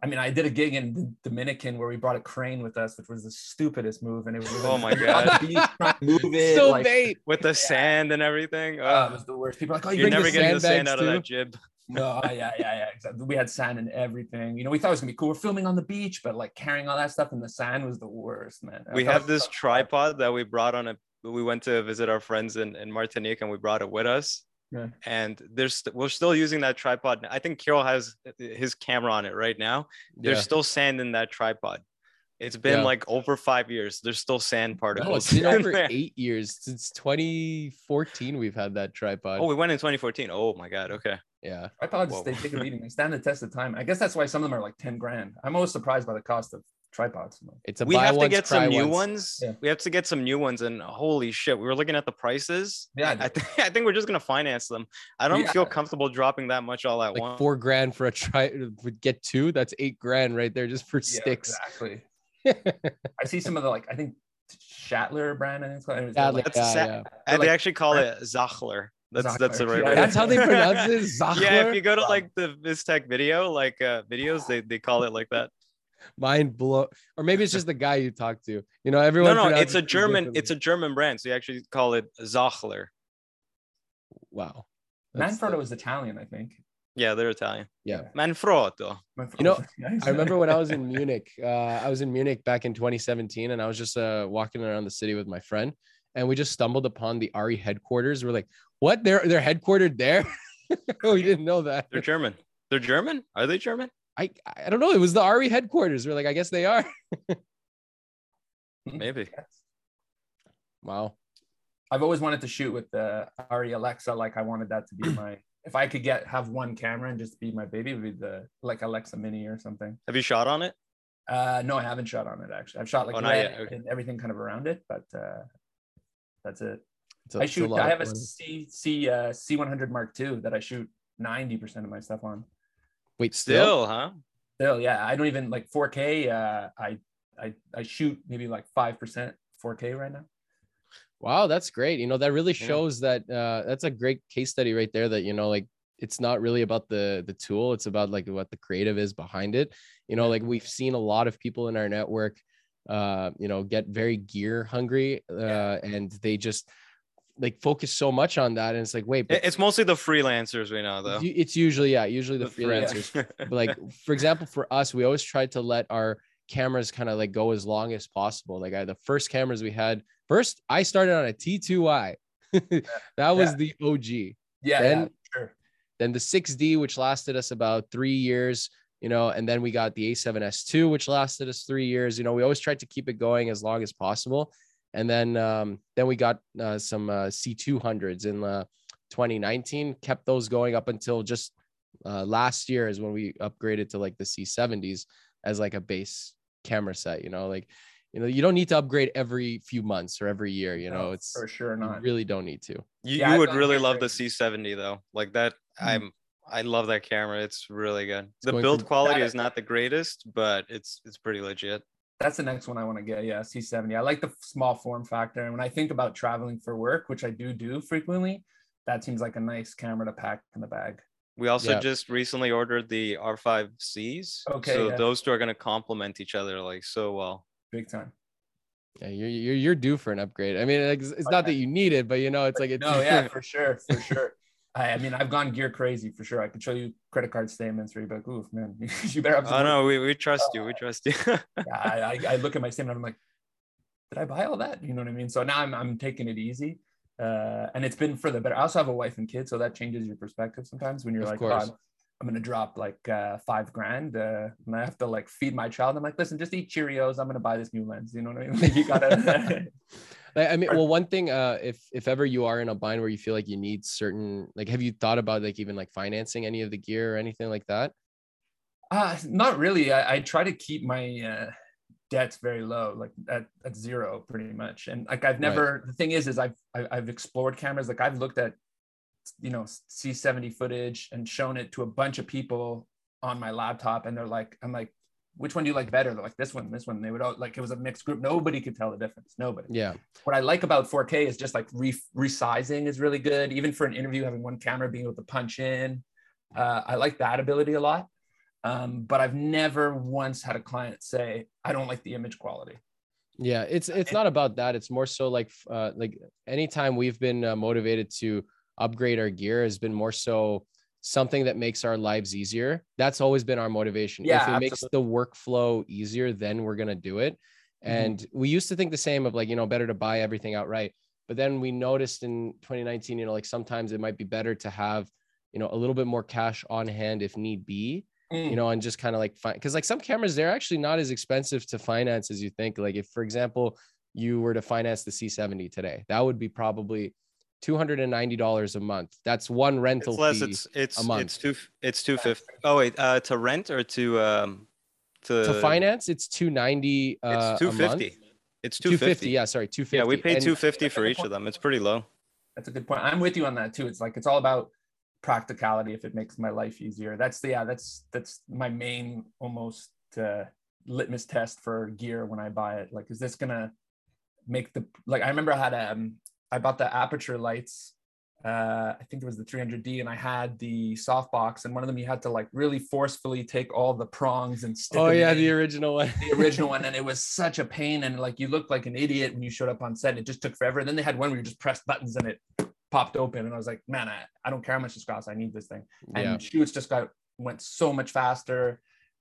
I mean, I did a gig in the Dominican where we brought a crane with us, which was the stupidest move, and it was Oh (laughs) my we were on God. the trying to move it. So like, bait. with the sand and everything uh, it was the worst. People are like, oh, you you're bring never the getting the sand sandbags out of that jib No, oh, yeah, yeah, yeah. Exactly. We had sand and everything. You know, we thought it was gonna be cool. We're filming on the beach, but like carrying all that stuff in the sand was the worst, man. I we have this tripod that we brought on a we went to visit our friends in, in martinique and we brought it with us Yeah. and there's we're still using that tripod i think Kyrill has his camera on it right now there's Yeah. still sand in that tripod it's been Yeah. like over five years there's still sand No, particles it's been (laughs) over there. eight years since 2014. We've had that tripod. oh we went in 2014 oh my god okay yeah, tripods. Whoa. They take a (laughs) beating. They stand the test of time. I guess that's why some of them are like ten grand. I'm always surprised by the cost of tripods. it's a we buy have to once, get cry some new once. ones Yeah. we have to get some new ones and holy shit we were looking at the prices Yeah, I, think (laughs) I think we're just gonna finance them i don't Yeah. feel comfortable dropping that much all at Like once four grand for a try. Would get two. That's eight grand right there just for Yeah, sticks. Exactly. (laughs) I see some of the like I think Shatler brand. I think it's called. They're Yeah, like- That's yeah, sa- yeah. They like- actually call it Sachtler. That's that's the right yeah. way. That's how they (laughs) pronounce it. Sachtler. Yeah, if you go to like the Vistek video, like uh, videos, they, they call it like that. Mind blow. Or maybe it's just the guy you talk to. You know, everyone. no, pronounces it's a German. It's a. German brand, so you actually call it Sachtler. wow. That's Manfrotto the- is Italian, I think. Yeah, they're Italian. Yeah. Manfrotto. You know, Nice. I remember when I was in Munich. (laughs) Uh, I was in Munich back in 2017, and I was just uh, walking around the city with my friend, and we just stumbled upon the ARRI headquarters. We're like, "What? They're they're headquartered there?" (laughs) we didn't know that. They're German. They're German. Are they German? I I don't know. It was the ARRI headquarters. We're like, I guess they are. (laughs) Maybe. Wow. I've always wanted to shoot with the ARRI Alexa. Like I wanted that to be my. If I could get have one camera and just be my baby, it would be the like Alexa Mini or something. Have you shot on it? Uh, no, I haven't shot on it actually. I've shot like Oh, red okay. and everything kind of around it, but uh, that's it. It's a- I it's a shoot. lot I have a fun. C C uh, C100 Mark II that I shoot 90% of my stuff on. Wait, still? Still, huh? Still, yeah, I don't even like 4K. Uh, I I I shoot maybe like five percent 4K right now. Wow, that's great. You know, that really Yeah. shows that uh that's a great case study right there that you know like it's not really about the the tool, it's about like what the creative is behind it. You know, Yeah. like we've seen a lot of people in our network uh you know get very gear hungry uh Yeah. and they just like focus so much on that and it's like wait, but It's mostly the freelancers we know, though. it's usually yeah, usually the The freelancers. (laughs) But like for example for us we always tried to let our cameras kind of like go as long as possible like I, the first cameras we had first i started on a t2i (laughs) that was Yeah. the og Yeah, Then- yeah, sure. then the 6d which lasted us about three years you know and then we got the a7s2 which lasted us three years you know we always tried to keep it going as long as possible and then um then we got uh, some uh, c200s in uh, 2019 kept those going up until just uh, last year is when we upgraded to like the c70s as like a base camera set you know like you know you don't need to upgrade every few months or every year you know No, it's for sure you not. really don't need to You, Yeah, you would really love the. C70 though. Like that, Hmm. I'm I love that camera. It's really good. the build quality That- is not the greatest, but it's it's pretty legit. That's the next one I want to get. Yeah, C70. I like the small form factor. And when I think about traveling for work, which I do do frequently, that seems like a nice camera to pack in the bag. We also Yeah. just recently ordered the R5Cs. Okay, So yeah. those two are gonna complement each other like so well. Big time. yeah you're you're, you're due for an upgrade i mean it's, it's not that you need it but you know it's like it's No, yeah, (laughs) for sure, for sure. I, I mean, I've gone gear crazy for sure. I could show you credit card statements where you're like, oof, man, (laughs) you better have some Oh work." no, we, we trust you. We trust you. (laughs) Yeah, I, I, I look at my statement, I'm like, did I buy all that? You know what I mean? So now I'm, I'm taking it easy. Uh, and it's been for the better. I also have a wife and kids, so that changes your perspective sometimes when you're Of like, course. "God, I'm gonna drop like uh, five grand, uh, and I have to like feed my child. I'm like, listen, just eat Cheerios. I'm gonna buy this new lens. You know what I mean? (laughs) Like, you gotta. Like, I mean, well, one thing, uh, if if ever you are in a bind where you feel like you need certain, like, have you thought about like even like financing any of the gear or anything like that? Uh, not really. I, I try to keep my uh, debts very low, like at, at zero, pretty much. And like I've never. The thing is, is I've I- I've explored cameras. Like I've looked at, you know, C70 footage and shown it to a bunch of people on my laptop, and they're like, I'm like, which one do you like better? They're like this one, this one. They would all like it was a mixed group. Nobody could tell the difference. Nobody. Yeah, What I like about 4K is just like re- resizing is really good. Even for an interview, having one camera being able to punch in, uh, I like that ability a lot. Um, but I've never once had a client say, I don't like the image quality. yeah. It's it's not about that. It's more so like uh, like anytime we've been uh, motivated to upgrade our gear has been more so something that makes our lives easier. That's always been our motivation. Yeah, if it makes the workflow easier, then we're gonna do it. Mhm. And we used to think the same of like, you know, better to buy everything outright. But then we noticed in 2019, you know, like sometimes it might be better to have, you know, a little bit more cash on hand if need be, Mm. you know, and just kind of like find because like some cameras, they're actually not as expensive to finance as you think. Like if, for example, you were to finance the C70 today, that would be probably $290 a month. That's one rental it's less. fee It's it's a month. it's two it's two fifty. Oh wait, uh, to rent or to um to to finance. It's 290 uh, It's a month. It's two 250. fifty. Yeah, sorry, 250. Yeah, we paid And- two fifty for each of them. It's pretty low. That's a good point. I'm with you on that too. It's like it's all about practicality. If it makes my life easier, that's the yeah. That's that's my main almost uh, litmus test for gear when I buy it. Like, is this gonna make the like? I remember I had um I bought the Aputure lights. Uh, I think it was the 300D, and I had the softbox, and one of them you had to like really forcefully take all the prongs and stick. Oh yeah, in the original one. the original one (laughs) and it was such a pain and like you looked like an idiot when you showed up on set it just took forever and then they had one where you just pressed buttons and it popped open and i was like man i, I don't care how much this costs i need this thing and yeah. shoots just got went so much faster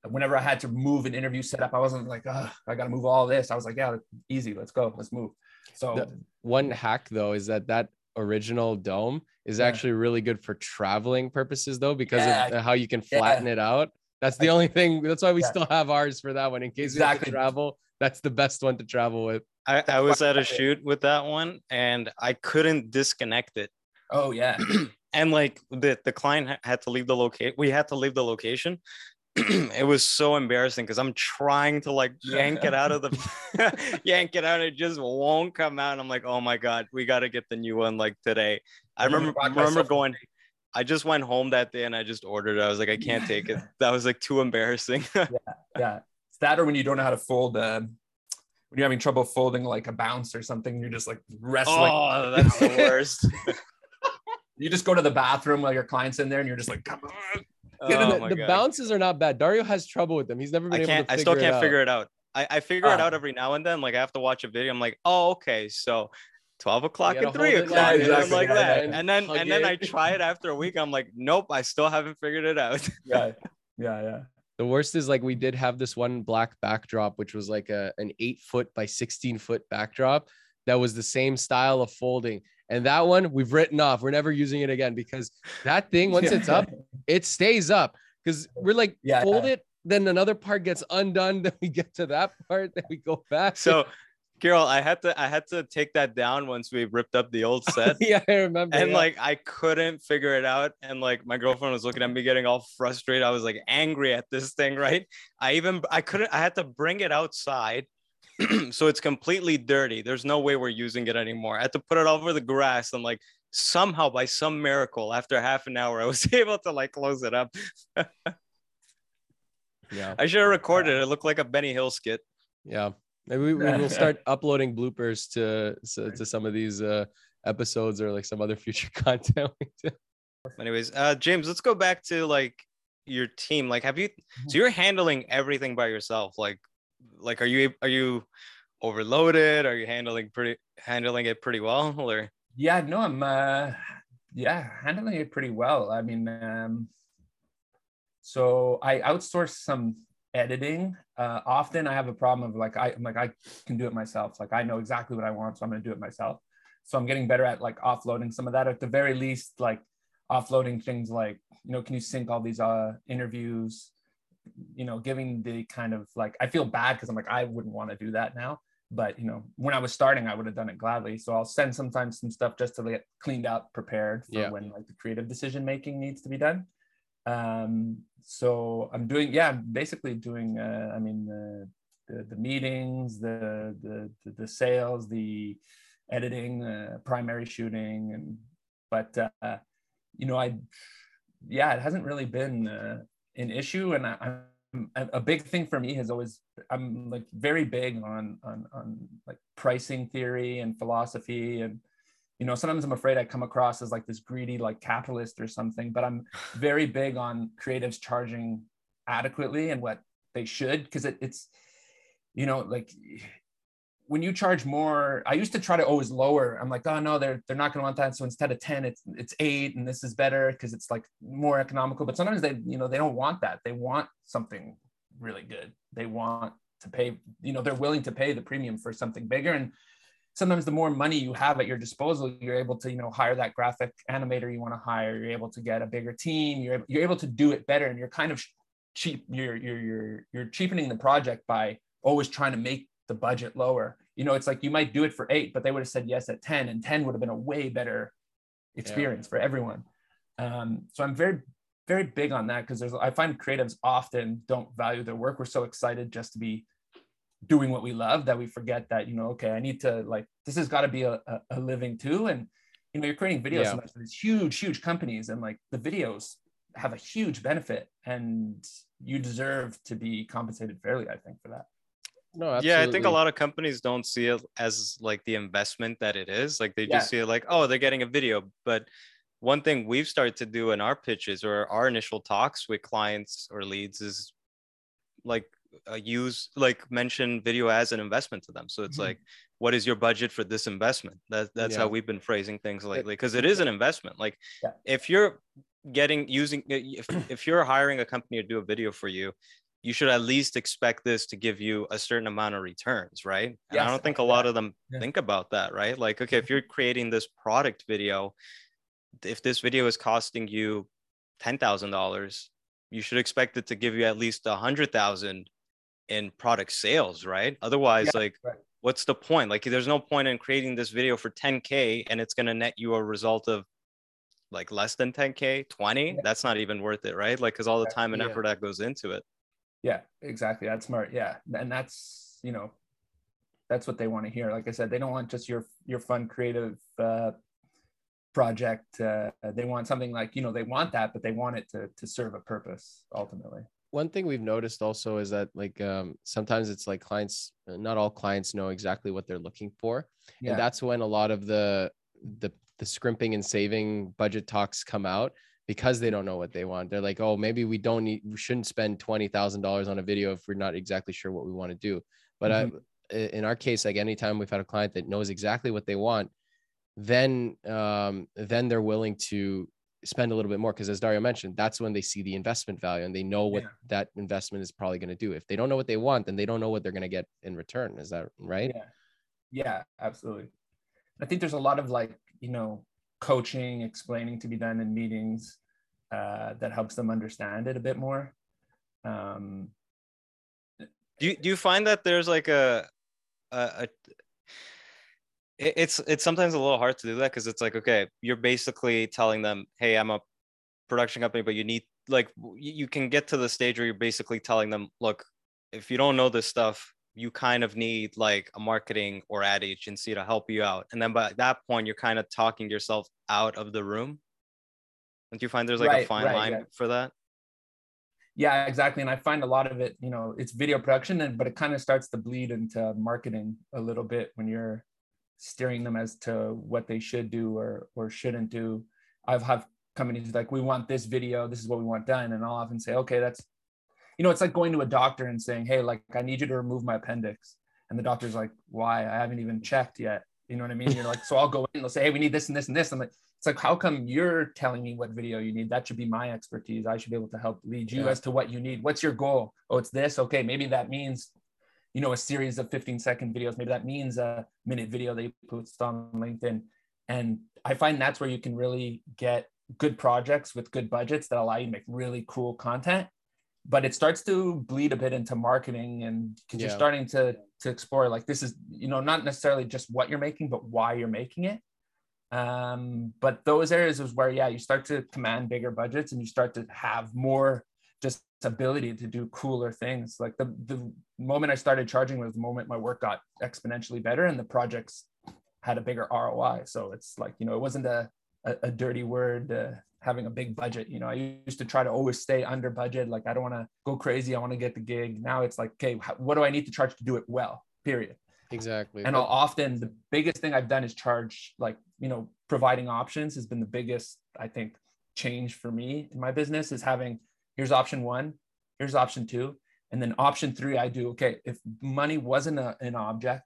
whenever i had to move an interview setup i wasn't like i gotta move all this i was like yeah easy let's go let's move so The- one hack though is that that original dome is Yeah. actually really good for traveling purposes though because Yeah. of how you can Yeah. flatten it out. That's the I- only thing. That's why we Yeah. still have ours for that one in case we have to travel. That's the best one to travel with. I, I was at a shoot with that one and I couldn't disconnect it. oh yeah (clears throat) and like the the client had to leave the location we had to leave the location (clears throat) it was so embarrassing because i'm trying to like yank it out of the (laughs) (laughs) yank it out it just won't come out i'm like oh my god we got to get the new one like today. I I remember remember bought remember going i just went home that day and i just ordered it. I was like i can't take it. (laughs) That was like too embarrassing. Yeah it's that or when you don't know how to fold um when you're having trouble folding like a bounce or something you're just like wrestling oh that's the worst. You just go to the bathroom while your client's in there, and you're just like, "Come on!" Yeah, oh the, my the bounces are not bad. Dario has trouble with them. He's never been I able can't. to I figure still can't it out. figure it out. I, I figure it Ah. out every now and then. Like I have to watch a video. I'm like, oh, okay, so twelve o'clock gotta and three o'clock, like and this, like yeah, that. yeah. And then and then I try it after a week. I'm like, nope, I still haven't figured it out. (laughs) Yeah, yeah, yeah. The worst is like we did have this one black backdrop, which was like a an eight foot by 16 foot backdrop that was the same style of folding. And that one we've written off. We're never using it again because that thing, once (laughs) it's up, it stays up. Because we're like, Yeah. fold it, then another part gets undone. (laughs) Then we get to that part, then we go back. So, Carol, I had to I had to take that down once we ripped up the old (laughs) set. yeah, I remember. And yeah. like I couldn't figure it out, and like my girlfriend was looking at me, getting all frustrated. I was like angry at this thing, right? I even I couldn't. I had to bring it outside, (clears throat) so it's completely dirty. There's no way we're using it anymore. I had to put it over the grass and like somehow by some miracle after half an hour (laughs) I was able to like close it up. yeah. I should have recorded it. It looked like a Benny Hill skit. Yeah. Maybe we, we will start (laughs) uploading bloopers to so, to some of these uh episodes or like some other future (laughs) content. Anyways, uh James, let's go back to like your team. Like have you so you're handling everything by yourself? Like like are you are you overloaded? Are you handling pretty handling it pretty well (laughs) or yeah, no, I'm uh yeah, handling it pretty well. I mean, um so I outsource some editing. Uh, often I have a problem of like I, am like I can do it myself. Like I know exactly what I want, so I'm gonna do it myself. So I'm getting better at like offloading some of that. At the very least, like offloading things like you know, can you sync all these uh, interviews? You know, giving the kind of like I feel bad because I'm like I wouldn't want to do that now. But you know, when I was starting, I would have done it gladly. So I'll send sometimes some stuff just to get cleaned up, prepared for Yeah. when like the creative decision making needs to be done um so i'm doing yeah I'm basically doing uh, i mean the, the the meetings the the the, the sales the editing uh, primary shooting and but uh you know i yeah it hasn't really been uh, an issue and I, i'm a a big thing for me has always i'm like very big on on on like pricing theory and philosophy and you know sometimes i'm afraid i come across as like this greedy like capitalist or something but i'm (laughs) very big on creatives charging adequately and what they should because it, it's you know like when you charge more i used to try to always lower. I'm like oh no they're they're not going to want that. So instead of 10 it's it's 8 and this is better because it's like more economical. But sometimes they you know they don't want that. They want something really good. They want to pay you know they're willing to pay the premium for something bigger. And sometimes the more money you have at your disposal you're able to you know hire that graphic animator you want to hire. You're able to get a bigger team. You're, you're able to do it better. And you're kind of cheap you're you're you're you're cheapening the project by always trying to make the budget lower. You know it's like you might do it for eight but they would have said yes at 10 and 10 would have been a way better experience for everyone. Um, so i'm very very big on that because there's i find creatives often don't value their work. We're so excited just to be doing what we love that we forget that you know okay i need to like this has got to be a, a, a living too. And you know you're creating videos Yeah. for these huge huge companies and like the videos have a huge benefit and you deserve to be compensated fairly i think for that No, absolutely. Yeah, I think a lot of companies don't see it as like the investment that it is. Like they Yeah. just see it like, oh, they're getting a video. But one thing we've started to do in our pitches or our initial talks with clients or leads is like uh, use like mention video as an investment to them. So it's Mhm. like, what is your budget for this investment? That that's Yeah. how we've been phrasing things lately because it is an investment. Like Yeah. if you're getting using if, if you're hiring a company to do a video for you you should at least expect this to give you a certain amount of returns, right? And I don't think a lot of them yeah. think about that, right? Like, okay, if mm-hmm. you're creating this product video, if this video is costing you ten thousand dollars, you should expect it to give you at least a hundred thousand in product sales, right? Otherwise, Yeah, like, right. what's the point? Like, there's no point in creating this video for 10k and it's gonna net you a result of like less than 10k, 20. Yeah. That's not even worth it, right? Like, because all the time and effort that goes into it. Yeah exactly that's smart yeah and that's you know that's what they want to hear like i said they don't want just your your fun creative uh project uh they want something like you know they want that but they want it to to serve a purpose ultimately. One thing we've noticed also is that like um, sometimes it's like clients not all clients know exactly what they're looking for yeah. and that's when a lot of the the the scrimping and saving budget talks come out because they don't know what they want they're like oh maybe we don't need we shouldn't spend $20000 on a video if we're not exactly sure what we want to do. But I, in our case like anytime we've had a client that knows exactly what they want then um then they're willing to spend a little bit more because as dario mentioned that's when they see the investment value and they know what Yeah. that investment is probably going to do. If they don't know what they want then they don't know what they're going to get in return is that right? Yeah. Yeah absolutely. I think there's a lot of like you know coaching explaining to be done in meetings uh that helps them understand it a bit more. Um do you, do you find that there's like a a, a it's it's sometimes a little hard to do that because it's like okay you're basically telling them hey i'm a production company but you need like you you can get to the stage where you're basically telling them look if you don't know this stuff you kind of need like a marketing or ad agency to help you out. And then by that point, you're kind of talking yourself out of the room. Don't you find there's like Right, a fine right, line yeah. for that? yeah exactly and i find a lot of it you know it's video production and but it kind of starts to bleed into marketing a little bit when you're steering them as to what they should do or or shouldn't do i've have companies like we want this video this is what we want done and i'll often say okay that's you know it's like going to a doctor and saying hey like i need you to remove my appendix. And the doctor's like why? I haven't even checked yet. You know what i mean? You're like so i'll go in they'll say hey we need this and this and this i'm like it's like how come you're telling me what video you need? That should be my expertise. I should be able to help lead you Yeah. as to what you need. What's your goal? Oh it's this? Okay maybe that means you know a series of 15 second videos. Maybe that means a minute video that you post on linkedin. And i find that's where you can really get good projects with good budgets that allow you to make really cool content but it starts to bleed a bit into marketing and because Yeah. you're starting to to explore like this is you know not necessarily just what you're making but why you're making it. Um but those areas is where yeah you start to command bigger budgets and you start to have more just ability to do cooler things. Like the the moment i started charging was the moment my work got exponentially better and the projects had a bigger roi so it's like you know it wasn't a a, a dirty word uh, having a big budget. You know i used to try to always stay under budget. Like i don't want to go crazy. I want to get the gig. Now it's like okay what do i need to charge to do it well period. Exactly. And I'll often the biggest thing I've done is charge like you know providing options has been the biggest I think change for me in my business is having here's option one, here's option two, and then option three I do okay if money wasn't a, an object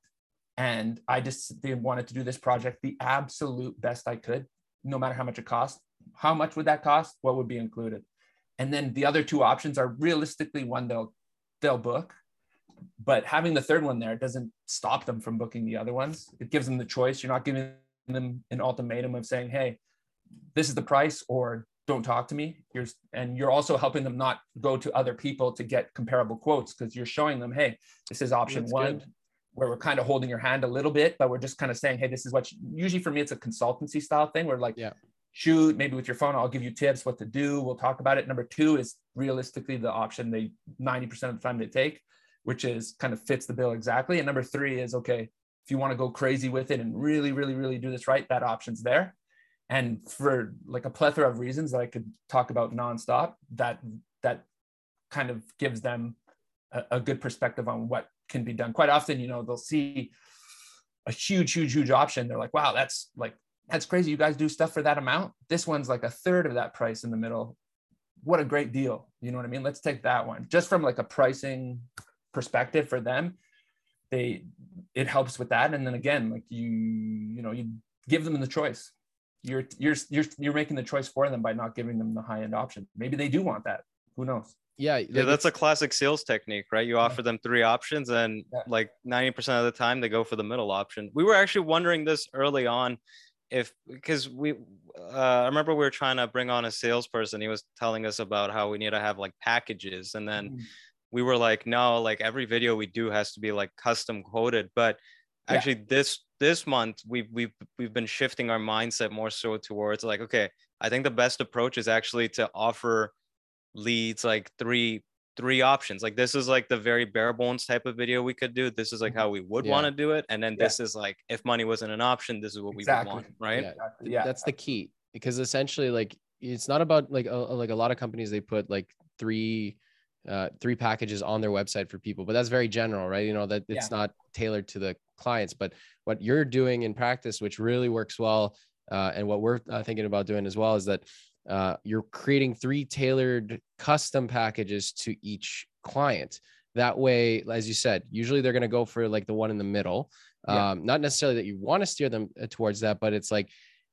and I just wanted to do this project the absolute best I could no matter how much it cost how much would that cost what would be included and then the other two options are realistically one they'll they'll book but having the third one there doesn't stop them from booking the other ones. It gives them the choice. You're not giving them an ultimatum of saying, "Hey, this is the price," or "Don't talk to me." You're and you're also helping them not go to other people to get comparable quotes because you're showing them, "Hey, this is option That's one." good. Where we're kind of holding your hand a little bit, but we're just kind of saying, "Hey, this is what." You, usually for me, it's a consultancy style thing. Where like, Yeah. Shoot, maybe with your phone, I'll give you tips what to do. We'll talk about it. Number two is realistically the option they 90% of the time they take which is kind of fits the bill exactly. And number three is okay, if you want to go crazy with it and really, really, really do this right, that option's there. And for like a plethora of reasons that I could talk about nonstop, that that kind of gives them a, a good perspective on what can be done. Quite often, you know, they'll see a huge, huge, huge option. They're like, wow, that's like that's crazy. You guys do stuff for that amount. This one's like a third of that price in the middle. What a great deal. You know what I mean? Let's take that one. Just from like a pricing perspective for them they it helps with that and then again like you you know you give them the choice you're you're you're you're making the choice for them by not giving them the high end option maybe they do want that who knows yeah Yeah, that's a classic sales technique, right? You offer them three options, and Yeah. like 90% of the time, they go for the middle option. We were actually wondering this early on if because we uh, I remember we were trying to bring on a salesperson. He was telling us about how we need to have like packages, and then Mm. we were like, no, like every video we do has to be like custom quoted. But Yeah. actually, this this month we've we've we've been shifting our mindset more so towards like, okay, I think the best approach is actually to offer leads like three three options. Like this is like the very bare bones type of video we could do. This is like Mhm. how we would Yeah. want to do it, and then Yeah. this is like if money wasn't an option, this is what we Exactly. would want, right? yeah, yeah that's the key because essentially like it's not about like a, like a lot of companies they put like three uh three packages on their website for people but that's very general right you know that it's not tailored to the clients but what you're doing in practice which really works well uh, and what we're uh, thinking about doing as well is that uh, you're creating three tailored custom packages to each client that way as you said usually they're going to go for like the one in the middle Yeah. um, not necessarily that you want to steer them uh, towards that but it's like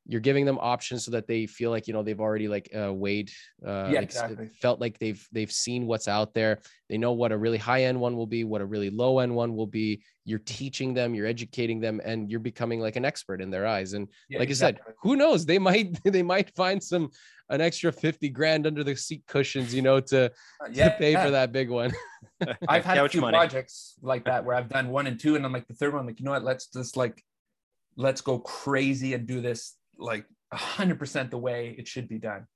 you're giving them options so that they feel like you know they've already like uh, weighed uh Yeah, like, exactly. felt like they've they've seen what's out there they know what a really high end one will be what a really low end one will be you're teaching them you're educating them and you're becoming like an expert in their eyes and Yeah, like exactly. I said, who knows? They might (laughs) they might find some an extra 50 grand under the seat cushions, you know, to, Uh, to pay for that big one. (laughs) (laughs) I've had a few money. projects like that where I've done one and two, and I'm like the third one, like you know what? Let's just like let's go crazy and do this like hundred percent the way it should be done.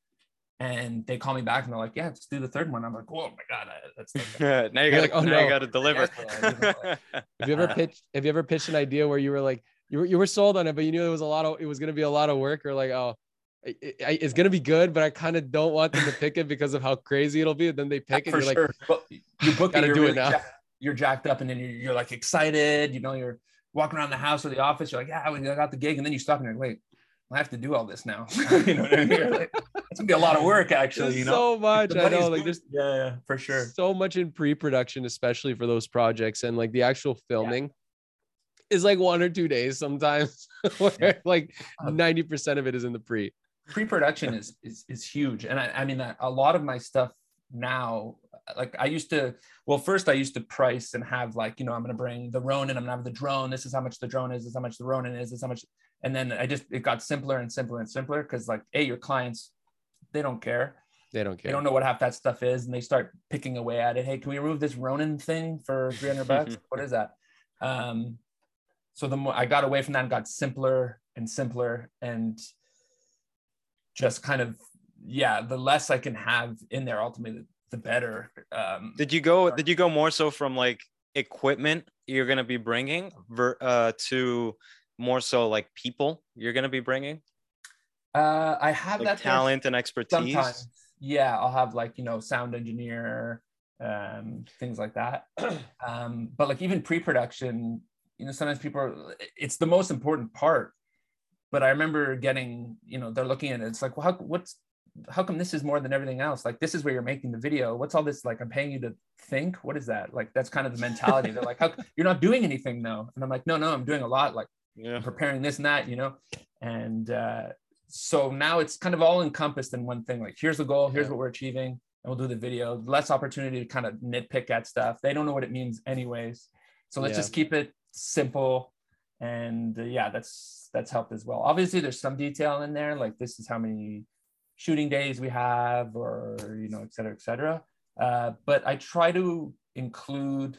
and they call me back and they're like, "Yeah, let's do the third one." I'm like, "Oh my god, that's (laughs) like, now you You're got like, to "Oh, now no." you got to deliver. Yeah, (laughs) Have you ever pitched? Have you ever pitched an idea where you were like, you were, you were sold on it, but you knew it was a lot of, it was going to be a lot of work, or like, oh, it, it- it's going to be good, but I kind of don't want them to pick it because of how crazy it'll be. And then they pick it. for You're like, sure. But you ah, book it, Gotta you're do it now. jack- you're jacked up, and then you're, you're like excited. You know, you're walking around the house or the office. You're like, "Yeah, we got the gig," and then you stop and you're like, "Wait, I have to do all this now." (laughs) (laughs) you know what I mean? Like, it's gonna be a lot of work, actually. You know, so much. I know, like there's (laughs) yeah, yeah, for sure. so much in pre-production, especially for those projects, and like the actual filming is like one or two days sometimes, where like Uh, ninety percent of it is in the pre. pre-production is, is is huge and I, I mean a lot of my stuff now like i used to well first i used to price and have like you know i'm going to bring the ronin i'm going to have the drone this is how much the drone is this is how much the ronin is this is how much and then i just it got simpler and simpler and simpler because like hey your clients they don't care. They don't care, they don't know what half that stuff is and they start picking away at it. Hey can we remove this ronin thing for 300 (laughs) bucks? What is that? Um so the more i got away from that and got simpler and simpler and just kind of yeah the less i can have in there ultimately the better. Um did you go? Did you go more so from like equipment you're gonna be bringing ver, uh, to more so like people you're gonna be bringing, uh i have like that talent and expertise? sometimes. Yeah i'll have like you know sound engineer um things like that. (clears throat) Um but like even pre-production you know sometimes people are it's the most important part. But i remember getting you know they're looking at it it's like well how, what's how come this is more than everything else? Like this is where you're making the video. What's all this like i'm paying you to think? What is that? Like that's kind of the mentality. They're like how you're not doing anything though. And i'm like no no i'm doing a lot. Like Yeah. I'm preparing this and that, you know. And uh, so now it's kind of all encompassed in one thing. Like, here's the goal, here's Yeah. what we're achieving, and we'll do the video. Less opportunity to kind of nitpick at stuff. They don't know what it means, anyways. So let's Yeah. just keep it simple. And uh, yeah, that's that's helped as well. Obviously, there's some detail in there, like this is how many shooting days we have, or you know, et cetera, et cetera. Uh, but I try to include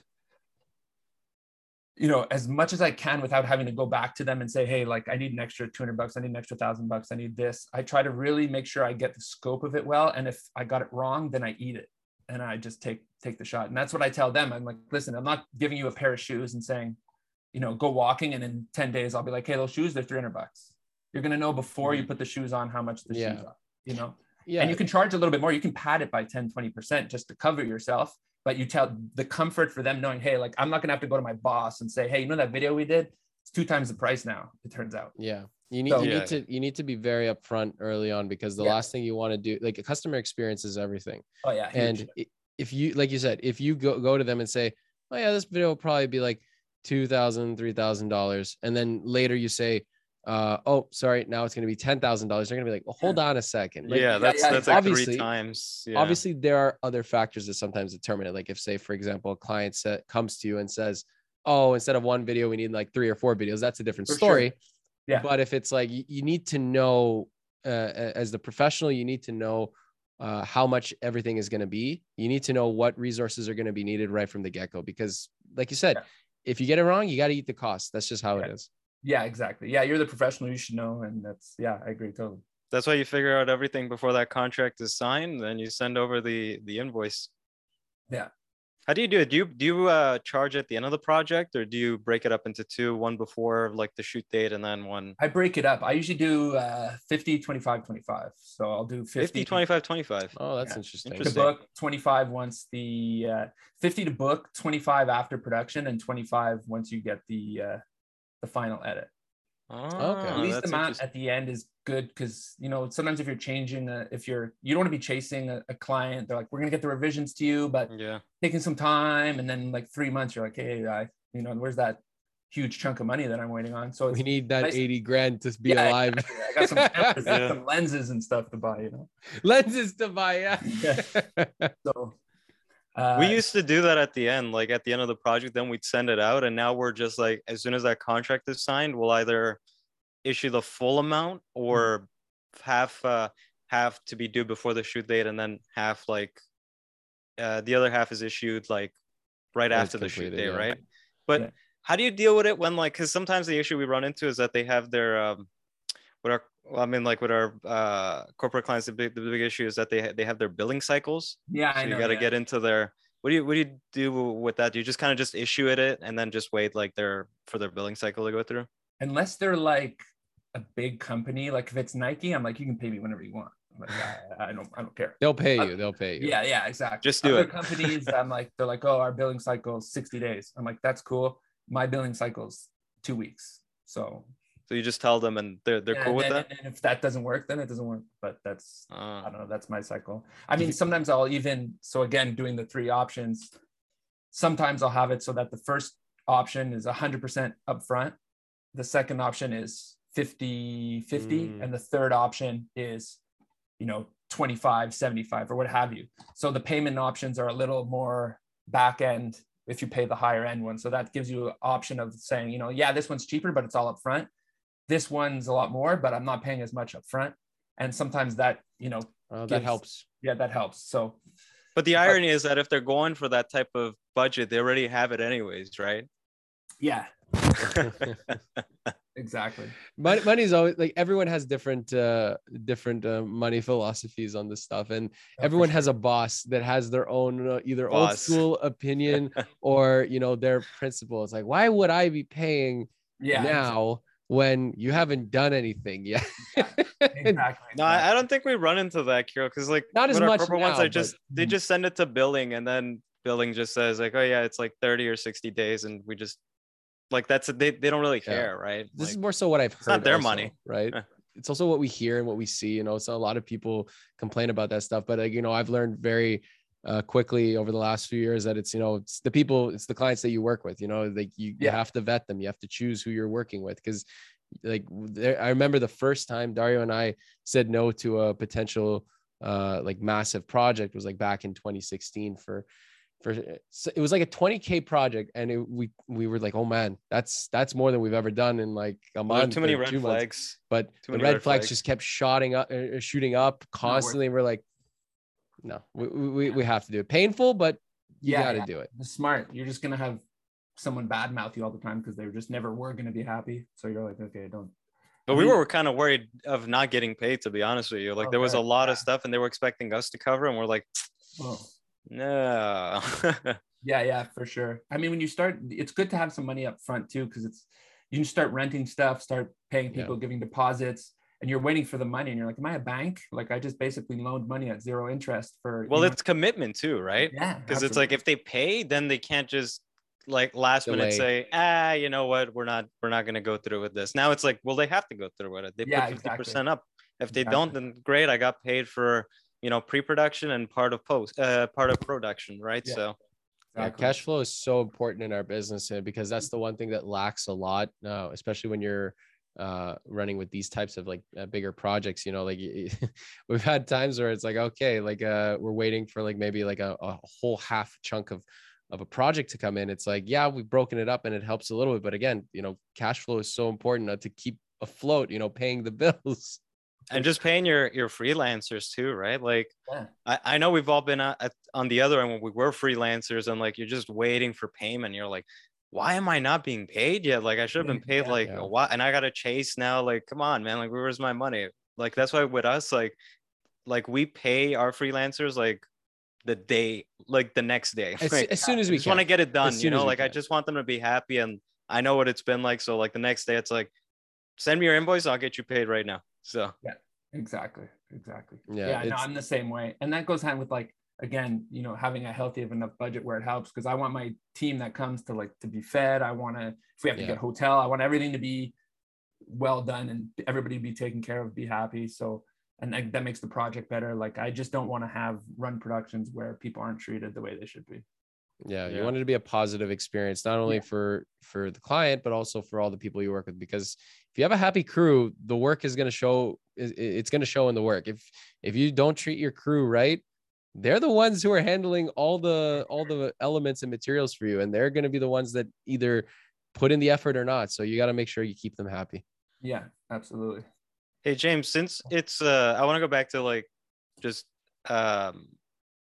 you know as much as i can without having to go back to them and say hey like i need an extra 200 bucks i need an extra thousand bucks i need this i try to really make sure i get the scope of it well and if i got it wrong then i eat it and i just take take the shot and that's what i tell them. I'm like listen i'm not giving you a pair of shoes and saying you know go walking and in 10 days i'll be like hey those shoes they're 300 bucks you're going to know before you mm-hmm. put the shoes on how much the Yeah. shoes are you know? Yeah. and you can charge a little bit more. You can pad it by 10 20% just to cover yourself but you tell the comfort for them knowing hey like i'm not going to have to go to my boss and say hey you know that video we did it's two times the price now it turns out Yeah. You need, So- you Yeah. need to you need to be very upfront early on because the Yeah. last thing you want to do like a customer experience is everything. oh yeah. And i- if you like you said, if you go go to them and say, Oh yeah, this video will probably be like two thousand, three thousand dollars, and then later you say, uh, oh, sorry, now it's gonna be ten thousand dollars. They're gonna be like, well, hold on a second. Like, yeah, that's yeah, that's like obviously- three times. Yeah. obviously there are other factors that sometimes determine it like if say for example a client sa- comes to you and says oh instead of one video we need like three or four videos that's a different For sure. story Yeah. but if it's like you, you need to know uh, as the professional you need to know uh, how much everything is going to be you need to know what resources are going to be needed right from the get-go because like you said Yeah. if you get it wrong you got to eat the cost that's just how it Yeah. is yeah exactly yeah you're the professional you should know and that's yeah i agree totally that's why you figure out everything before that contract is signed. Then you send over the the invoice. Yeah. How do you do it? Do you do you uh, charge at the end of the project, or do you break it up into two? One before like the shoot date, and then one i break it up i usually do uh 50 25 25 so i'll do 50, 50, 25, 25. oh that's Yeah. interesting to book 25 once the uh 50 to book 25 after production and 25 once you get the uh the final edit. Oh, at least that's amount at the end is good because you know sometimes if you're changing a, if you're you don't want to be chasing a, a client they're like we're gonna get the revisions to you but Yeah. taking some time and then like three months you're like hey I you know where's that huge chunk of money that I'm waiting on? So we need that nice- 80 grand to be Yeah, alive. exactly. I got some (laughs) cameras, Yeah. some lenses and stuff to buy you know? Lenses to buy yeah, (laughs) so uh, we used to do that at the end, like at the end of the project, then we'd send it out. And now we're just like, as soon as that contract is signed, we'll either issue the full amount or half uh half to be due before the shoot date and then half like uh the other half is issued like right it's after the shoot date, yeah. right? But Yeah. how do you deal with it when like because sometimes the issue we run into is that they have their um with our well, I mean, like with our uh, corporate clients, the big the big issue is that they they have their billing cycles. Yeah, So I know. you got to yeah. get into their. What do you what do you do with that? Do you just kind of just issue it it and then just wait like their for their billing cycle to go through? unless they're like a big company, like if it's Nike, I'm like, you can pay me whenever you want. Like, I, I don't, I don't care. They'll pay Uh, you. They'll pay you. Yeah, yeah, exactly. Just do Other it. (laughs) companies, I'm like, they're like, oh, our billing cycle is 60 days. I'm like, that's cool. My billing cycle's two weeks. So So you just tell them and they're they're yeah, cool with then- that. And if that doesn't work, then it doesn't work. But that's I Uh, don't know. That's my cycle. I mean, sometimes I'll even so again doing the three options. Sometimes I'll have it so that the first option is 100% upfront. The second option is 50 50 Mm. and the third option is you know 25 75 or what have you. So the payment options are a little more back end if you pay the higher end one. So that gives you an option of saying, you know, yeah, this one's cheaper but it's all upfront. This one's a lot more but I'm not paying as much upfront. And sometimes that, you know, Uh, that gives- helps. yeah, that helps. So but the irony is that if they're going for that type of budget, they already have it anyways, right? yeah, (laughs) exactly. money, money's always like everyone has different uh different uh, money philosophies on this stuff and everyone has a boss that has their own uh, either old school opinion (laughs) or you know their principle it's like why would i be paying yeah now when you haven't done anything yet exactly. No, I, I don't think we run into that, Kyrill, because like Not as with our much corporate ones, now, I just they Mhm. just send it to billing, and then billing just says like, oh yeah, it's like thirty or sixty days, and we just like that's a, they they don't really Yeah. care, right? this is more so what i've heard it's not their also, money. right it's also what we hear and what we see you know so a lot of people complain about that stuff but like, you know i've learned very uh, quickly over the last few years that it's you know it's the people it's the clients that you work with you know like you, you have to vet them you have to choose who you're working with because like there, i remember the first time dario and i said no to a potential uh like massive project was like back in 2016 for for so it was like a 20k project and it, we we were like oh man that's that's more than we've ever done in like a well, month too many red two months flags. but Too the many red, red flags, flags. just kept shooting up uh, shooting up constantly and we're like no we, we, we have to do it painful but you Yeah, got to yeah. do it smart. You're just gonna have someone badmouth you all the time because they just never were gonna be happy. So you're like, okay, don't. But we We- were kind of worried of not getting paid, to be honest with you. Like Oh, there was a lot yeah. of stuff, and they were expecting us to cover, and we're like, Oh. no. (laughs) Yeah, yeah, for sure. I mean, when you start, it's good to have some money up front too, because it's you can start renting stuff, start paying Yeah. people, giving deposits, and you're waiting for the money, and you're like, "Am I a bank? Like, I just basically loaned money at zero interest for." well, you know- it's commitment too, right? yeah, Because it's like if they pay, then they can't just like last minute say, ah, you know what, we're not, we're not gonna go through with this. Now it's like, well, they have to go through with it. They Yeah, put fifty exactly. percent up. If they don't, then great. I got paid for you know pre-production and part of post, uh, part of production, right? Yeah. So Yeah, cash flow is so important in our business uh, because that's the one thing that lacks a lot, uh, especially when you're uh, running with these types of like uh, bigger projects. You know, like (laughs) we've had times where it's like, okay, like uh, we're waiting for like maybe like a, a whole half chunk of of a project to come in. It's like, yeah, we've broken it up and it helps a little bit, but again, you know, cash flow is so important uh, to keep afloat. You know, paying the (laughs) bills. and just paying your your freelancers too, right? Like Yeah. I, I know we've all been at, at, on the other end when we were freelancers and like you're just waiting for payment. You're like, why am I not being paid yet? Like I should have been mm, paid Yeah. like Yeah. a while, and I gotta chase now. Like, come on, man. Like, where's my money? Like that's why with us, like, like we pay our freelancers like the day, like the next day. (laughs) As, Like, as soon as I we just want to get it done. You know, we like I just want them to be happy, and I know what it's been like. So like the next day, it's like, send me your invoice. I'll get you paid right now. So yeah, Exactly. Exactly. Yeah, Yeah. no, I'm the same way. And that goes hand with like, again, you know, having a healthy of enough budget where it helps because I want my team that comes to like to be fed. I want to, if we have to Yeah. get hotel, I want everything to be well done and everybody be taken care of, be happy. So, and that, that makes the project better. Like, I just don't want to have run productions where people aren't treated the way they should be. yeah you Yeah. want it to be a positive experience not only Yeah. for for the client but also for all the people you work with because if you have a happy crew the work is going to show it's going to show in the work if if you don't treat your crew right they're the ones who are handling all the all the elements and materials for you and they're going to be the ones that either put in the effort or not so you got to make sure you keep them happy Yeah, absolutely. Hey James, since it's uh I want to go back to like just um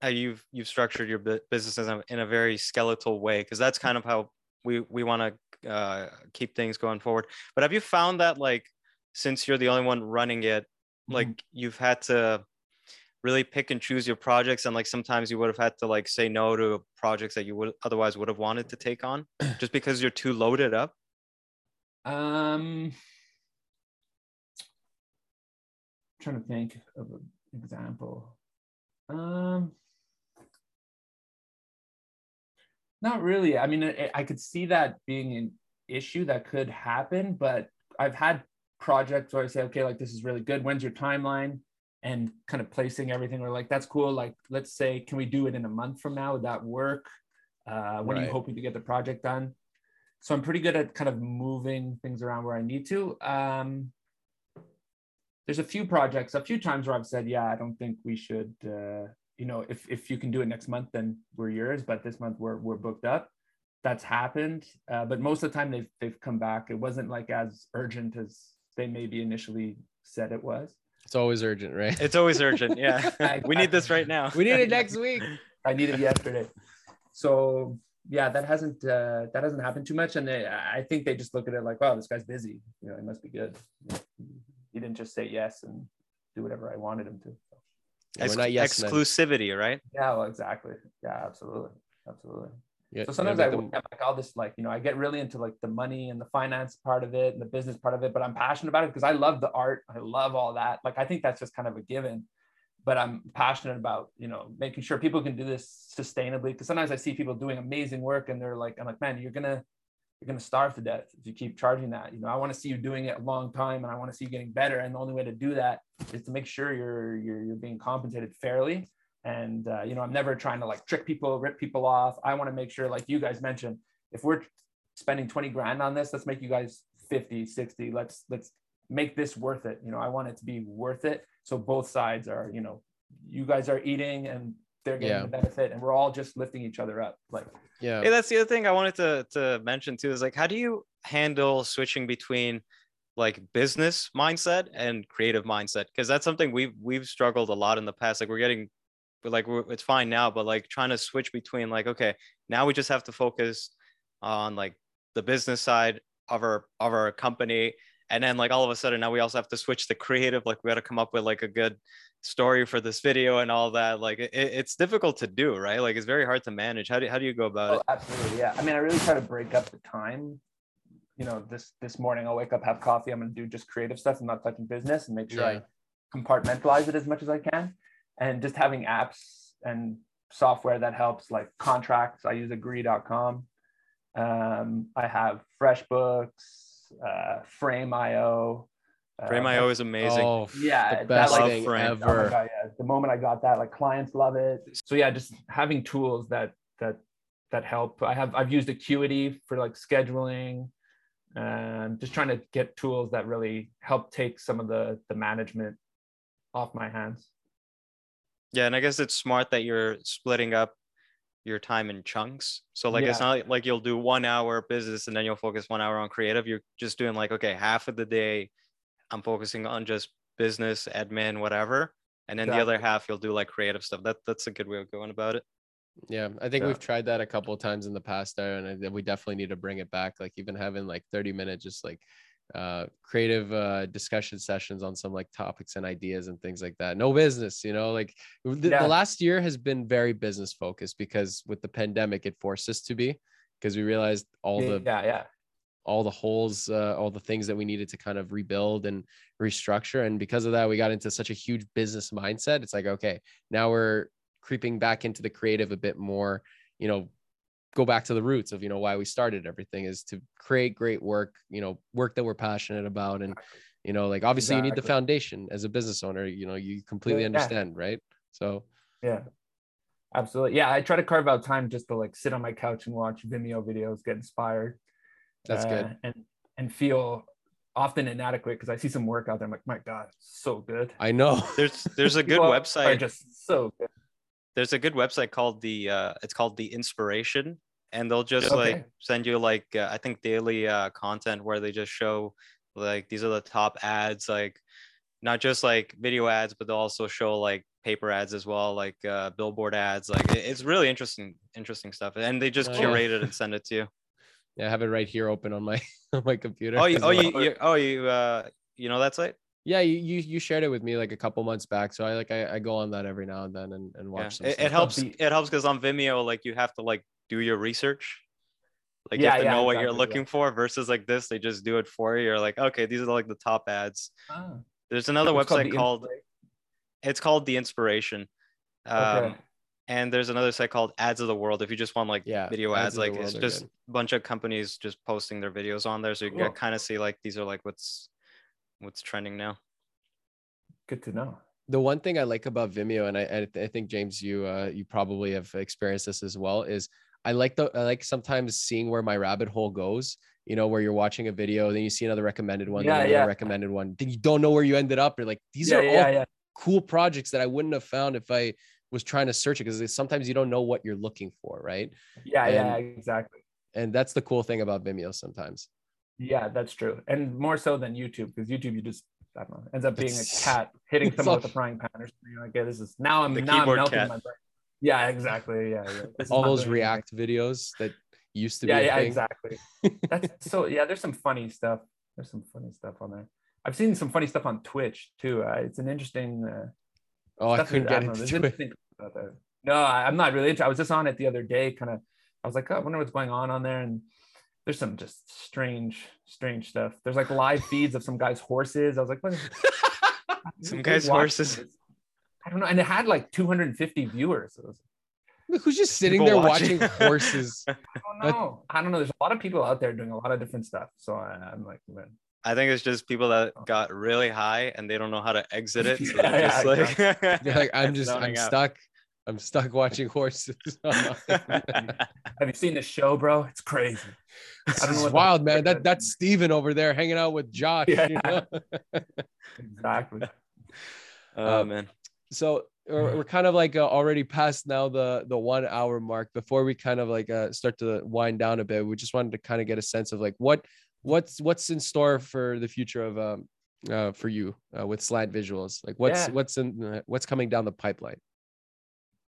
how you've you've structured your bu- business in a, in a very skeletal way because that's kind of how we we want to uh keep things going forward. But have you found that like since you're the only one running it, like Mhm. you've had to really pick and choose your projects and like sometimes you would have had to like say no to projects that you would otherwise would have wanted to take on (clears throat) just because you're too loaded up Um, trying to think of an example. Um, not really. I mean, I, I could see that being an issue that could happen, but I've had projects where I say, okay, like this is really good. When's your timeline? And kind of placing everything. We're like, that's cool. Like, let's say, can we do it in a month from now? Would that work? Uh, when are you hoping to get the project done? So I'm pretty good at kind of moving things around where I need to. Um, there's a few projects, a few times where I've said, yeah, I don't think we should. Uh, you know, if if you can do it next month, then we're yours. But this month we're we're booked up. That's happened, uh, but most of the time they've they've come back. It wasn't like as urgent as they maybe initially said it was. It's always urgent, right? it's always urgent yeah (laughs) we need this right now we need it next week. I needed yesterday. So yeah, that hasn't uh, that hasn't happened too much, and they, I think they just look at it like, wow, this guy's busy. You know, he must be good. He didn't just say yes and do whatever I wanted him to. Yeah, Ex- we're not yes men. exclusivity right Yeah, well, exactly. Yeah, absolutely, absolutely. Yeah, So sometimes I them- I'm like all this like you know I get really into like the money and the finance part of it and the business part of it, but I'm passionate about it because I love the art. I love all that. Like I think that's just kind of a given. But I'm passionate about you know making sure people can do this sustainably because sometimes I see people doing amazing work and they're like I'm like man you're gonna you're gonna starve to death if you keep charging that. You know I want to see you doing it a long time and I want to see you getting better and the only way to do that is to make sure you're you're you're being compensated fairly and uh, you know i'm never trying to like trick people rip people off i want to make sure like you guys mentioned if we're spending 20 grand on this let's make you guys 50 60 let's let's make this worth it you know i want it to be worth it so both sides are you know you guys are eating and they're getting Yeah. the benefit and we're all just lifting each other up like yeah. Hey, that's the other thing I wanted to to mention too. Is like, how do you handle switching between like business mindset and creative mindset? Because that's something we've we've struggled a lot in the past. Like, we're getting, but like, we're, it's fine now. But like, trying to switch between like, okay, now we just have to focus on like the business side of our of our company, and then like all of a sudden now we also have to switch the creative. Like, we got to come up with like a good story for this video and all that like it, it's difficult to do right like it's very hard to manage how do, how do you go about oh, it Oh, absolutely. Yeah. I mean, I really try to break up the time. You know, this this morning I'll wake up, have coffee. I'm gonna do just creative stuff. I'm not touching business and make sure Yeah. I compartmentalize it as much as I can. And just having apps and software that helps, like contracts. I use agree.com. Um, I have FreshBooks, uh, Frame.io. uh, Frame.io is amazing. Oh, yeah, the that, best like, thing Frame. Oh ever. God, yeah. The moment I got that, like clients love it. So yeah, just having tools that that that help. I have I've used Acuity for like scheduling, and just trying to get tools that really help take some of the the management off my hands. Yeah, and I guess it's smart that you're splitting up your time in chunks. So like it's not like you'll do one hour business and then you'll focus one hour on creative. You're just doing like, okay, half of the day I'm focusing on just business, admin, whatever. And then the other half you'll do like creative stuff. That that's a good way of going about it. Yeah, I think Yeah. we've tried that a couple of times in the past there, and I, we definitely need to bring it back. Like even having like 30 minute just like uh creative uh discussion sessions on some like topics and ideas and things like that. No business, you know, like the, Yeah. the last year has been very business focused because with the pandemic it forced us to be because we realized all yeah, the yeah, yeah. all the holes, uh, all the things that we needed to kind of rebuild and restructure. And because of that, we got into such a huge business mindset. It's like, okay, now we're creeping back into the creative a bit more, you know, go back to the roots of, you know, why we started everything is to create great work, you know, work that we're passionate about. And, you know, like obviously you need the foundation as a business owner, you know, you completely Yeah. understand, right? So, Yeah. Absolutely. Yeah. I try to carve out time just to like sit on my couch and watch Vimeo videos, get inspired. That's good. uh, And and feel often inadequate because I see some work out there. I'm like, my God, so good. I know. There's there's a (laughs) good People Are website. just so good. There's a good website called the uh it's called the inspiration and they'll just Okay. like send you like uh, i think daily uh content where they just show like these are the top ads like not just like video ads but they'll also show like paper ads as well like uh billboard ads like it's really interesting interesting stuff and they just Oh, yeah. curate it and send it to you Yeah, I have it right here open on my (laughs) on my computer. oh you oh well. you, you oh you uh You know that site? Yeah, you, you you shared it with me like a couple months back. So I like I, I go on that every now and then and, and watch Yeah. some It, stuff. it helps. It helps because on Vimeo, like you have to like do your research. Like you Yeah, have to yeah, know what you're exactly, yeah. looking for versus like this, they just do it for you. You're like, okay, these are like the top ads. Ah. There's another It's website The called it's called The Inspiration. Um, Okay. and there's another site called Ads of the World. If you just want like Yeah, video Ads ads, like it's just good. a bunch of companies just posting their videos on there, so you Cool. can kind of see like these are like what's what's trending now. Good to know. the one thing I like about Vimeo, and I, I, th- I think James, you uh, you probably have experienced this as well, is I like the I like sometimes seeing where my rabbit hole goes. You know, where you're watching a video, then you see another recommended one, then Yeah, another yeah. recommended one. Then you don't know where you ended up. You're like, these yeah, are yeah, all yeah. cool projects that I wouldn't have found if I was trying to search it because sometimes you don't know what you're looking for, right? Yeah, yeah, exactly. And that's the cool thing about Vimeo sometimes. Yeah, that's true. And more so than YouTube, because YouTube you just I don't know, ends up being a cat hitting (laughs) someone with a frying pan or something. You're like, yeah, this is now I'm The now I'm melting cat. my brain. Yeah, exactly. Yeah, yeah. (laughs) All those React videos that used to anything. be Yeah, yeah, exactly. (laughs) That's so yeah, there's some funny stuff. There's some funny stuff on there. I've seen some funny stuff on Twitch too. Uh, it's an interesting uh, Oh, I couldn't that- get know, into there's it. interesting about that. No, I- I'm not really into. I was just on it the other day, kind of. I was like, oh, I wonder what's going on on there, and there's some just strange, strange stuff. There's like live feeds of some guy's horses. I was like, what? is- (laughs) Some guy's horses. this? I don't know, and it had like 250 viewers. It was, Who's just sitting People there watching. watching (laughs) horses? I don't know. I don't know. There's a lot of people out there doing a lot of different stuff. So I, I'm like, man, I think it's just people that got really high and they don't know how to exit it. (laughs) So Yeah, they're yeah, like, You're like, I'm just, I'm out. stuck. I'm stuck watching (laughs) horses. (laughs) have you seen the show, bro? It's crazy. This I don't know what wild, man. that That is. that's Steven over there hanging out with Josh. Yeah. You know? (laughs) Exactly. oh Um, man. So we're, we're kind of like uh, already past now the the one hour mark. Before we kind of like uh, start to wind down a bit, we just wanted to kind of get a sense of like what what's what's in store for the future of um uh, for you uh, with slant visuals. Like what's Yeah. what's in uh, what's coming down the pipeline.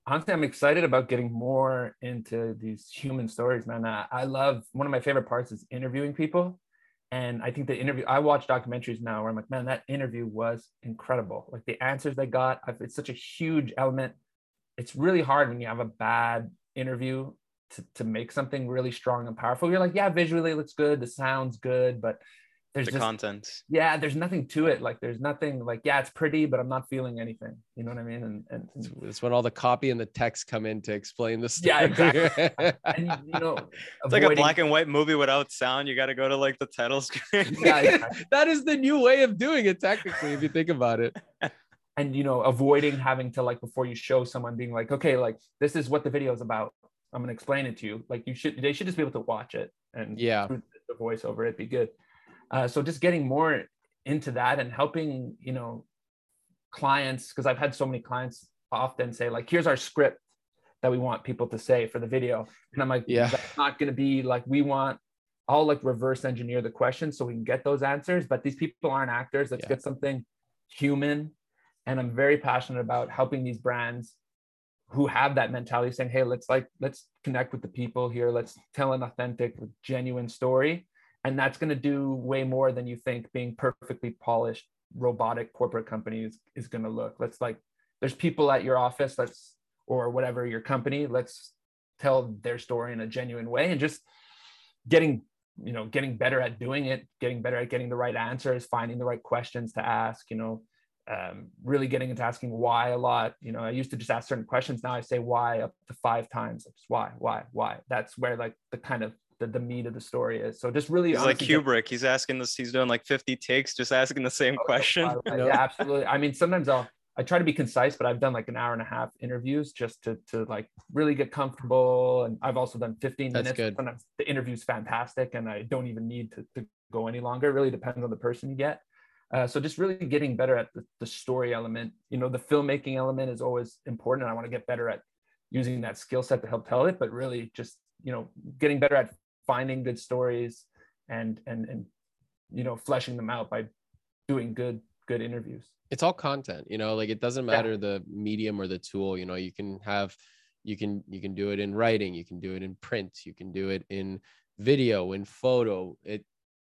Honestly i'm excited about getting more into these human stories man. I, I love one of my favorite parts is interviewing people. And i think the interview i watch documentaries now where i'm like man that interview was incredible. Like the answers they got I've- it's such a huge element. It's really hard when you have a bad interview to, to make something really strong and powerful. You're like yeah visually it looks good the sounds good but there's The just content. yeah there's nothing to it like there's nothing like yeah it's pretty but i'm not feeling anything you know what i mean and and, It's, and it's when all the copy and the text come in to explain the story. Yeah, exactly. (laughs) and you know It's like a black and white movie without sound. You got to go to like the title screen. (laughs) yeah, exactly. (laughs) that is the new way of doing it, technically, if you think about it. and you know avoiding having to like before you show someone being like okay like this is what the video is about i'm going to explain it to you like you should they should just be able to watch it and Yeah. the voice over it be good uh, so just getting more into that and helping you know clients because i've had so many clients often say like here's our script that we want people to say for the video. And i'm like Yeah. that's not going to be like we want i'll like reverse engineer the questions so we can get those answers but these people aren't actors. Let's Yeah. get something human. And i'm very passionate about helping these brands who have that mentality saying hey let's like let's connect with the people here. Let's tell an authentic genuine story and that's going to do way more than you think being perfectly polished robotic corporate company is, is going to look. Let's like there's people at your office let's or whatever your company let's tell their story in a genuine way and just getting you know getting better at doing it getting better at getting the right answers finding the right questions to ask you know um, really getting into asking why a lot. You know i used to just ask certain questions. Now i say why up to five times. Why why why? That's where like the kind of the, the meat of the story is so just really He's like honestly get- Kubrick. He's asking this. He's doing like 50 takes, just asking the same question. Uh, (laughs) No. Yeah, absolutely. I mean, sometimes I'll I try to be concise, but I've done like an hour and a half interviews just to to like really get comfortable. And I've also done 15 That's minutes. good. Sometimes the interview's fantastic, and I don't even need to, to go any longer. It really depends on the person you get. Uh, so just really getting better at the, the story element. You know, the filmmaking element is always important. And I want to get better at using that skill set to help tell it, but really just you know getting better at finding good stories and and and you know fleshing them out by doing good good interviews it's all content you know like it doesn't Yeah. matter the medium or the tool you know you can have you can you can do it in writing you can do it in print you can do it in video in photo it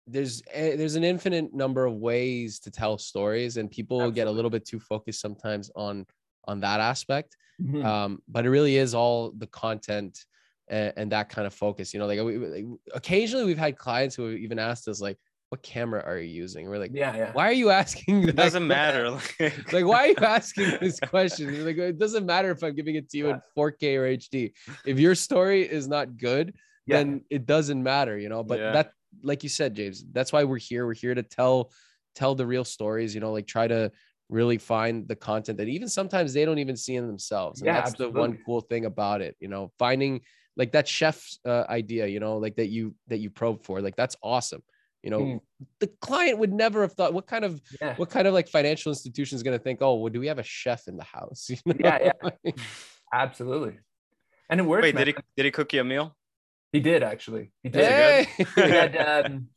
there's a, there's an infinite number of ways to tell stories and people get a little bit too focused sometimes on on that aspect Mhm. um but it really is all the content and, and that kind of focus you know like, we, like occasionally we've had clients who have even asked us like what camera are you using we're like yeah, yeah. why are you asking that doesn't matter. (laughs) like why are you asking (laughs) this question We're like it doesn't matter if i'm giving it to you in 4k or hd if your story is not good Yeah. then it doesn't matter you know but Yeah. that like you said james that's why we're here we're here to tell tell the real stories you know like try to really find the content that even sometimes they don't even see in themselves and Yeah, that's the one cool thing about it you know finding like that chef's uh, idea you know like that you that you probe for like that's awesome you know Mm. the client would never have thought what kind of yeah. what kind of like financial institution is going to think oh well do we have a chef in the house (laughs) you know? Yeah, yeah. (laughs) Absolutely. And it worked. Wait, man. did he did he cook you a meal? He did actually. He did. Hey! He had um,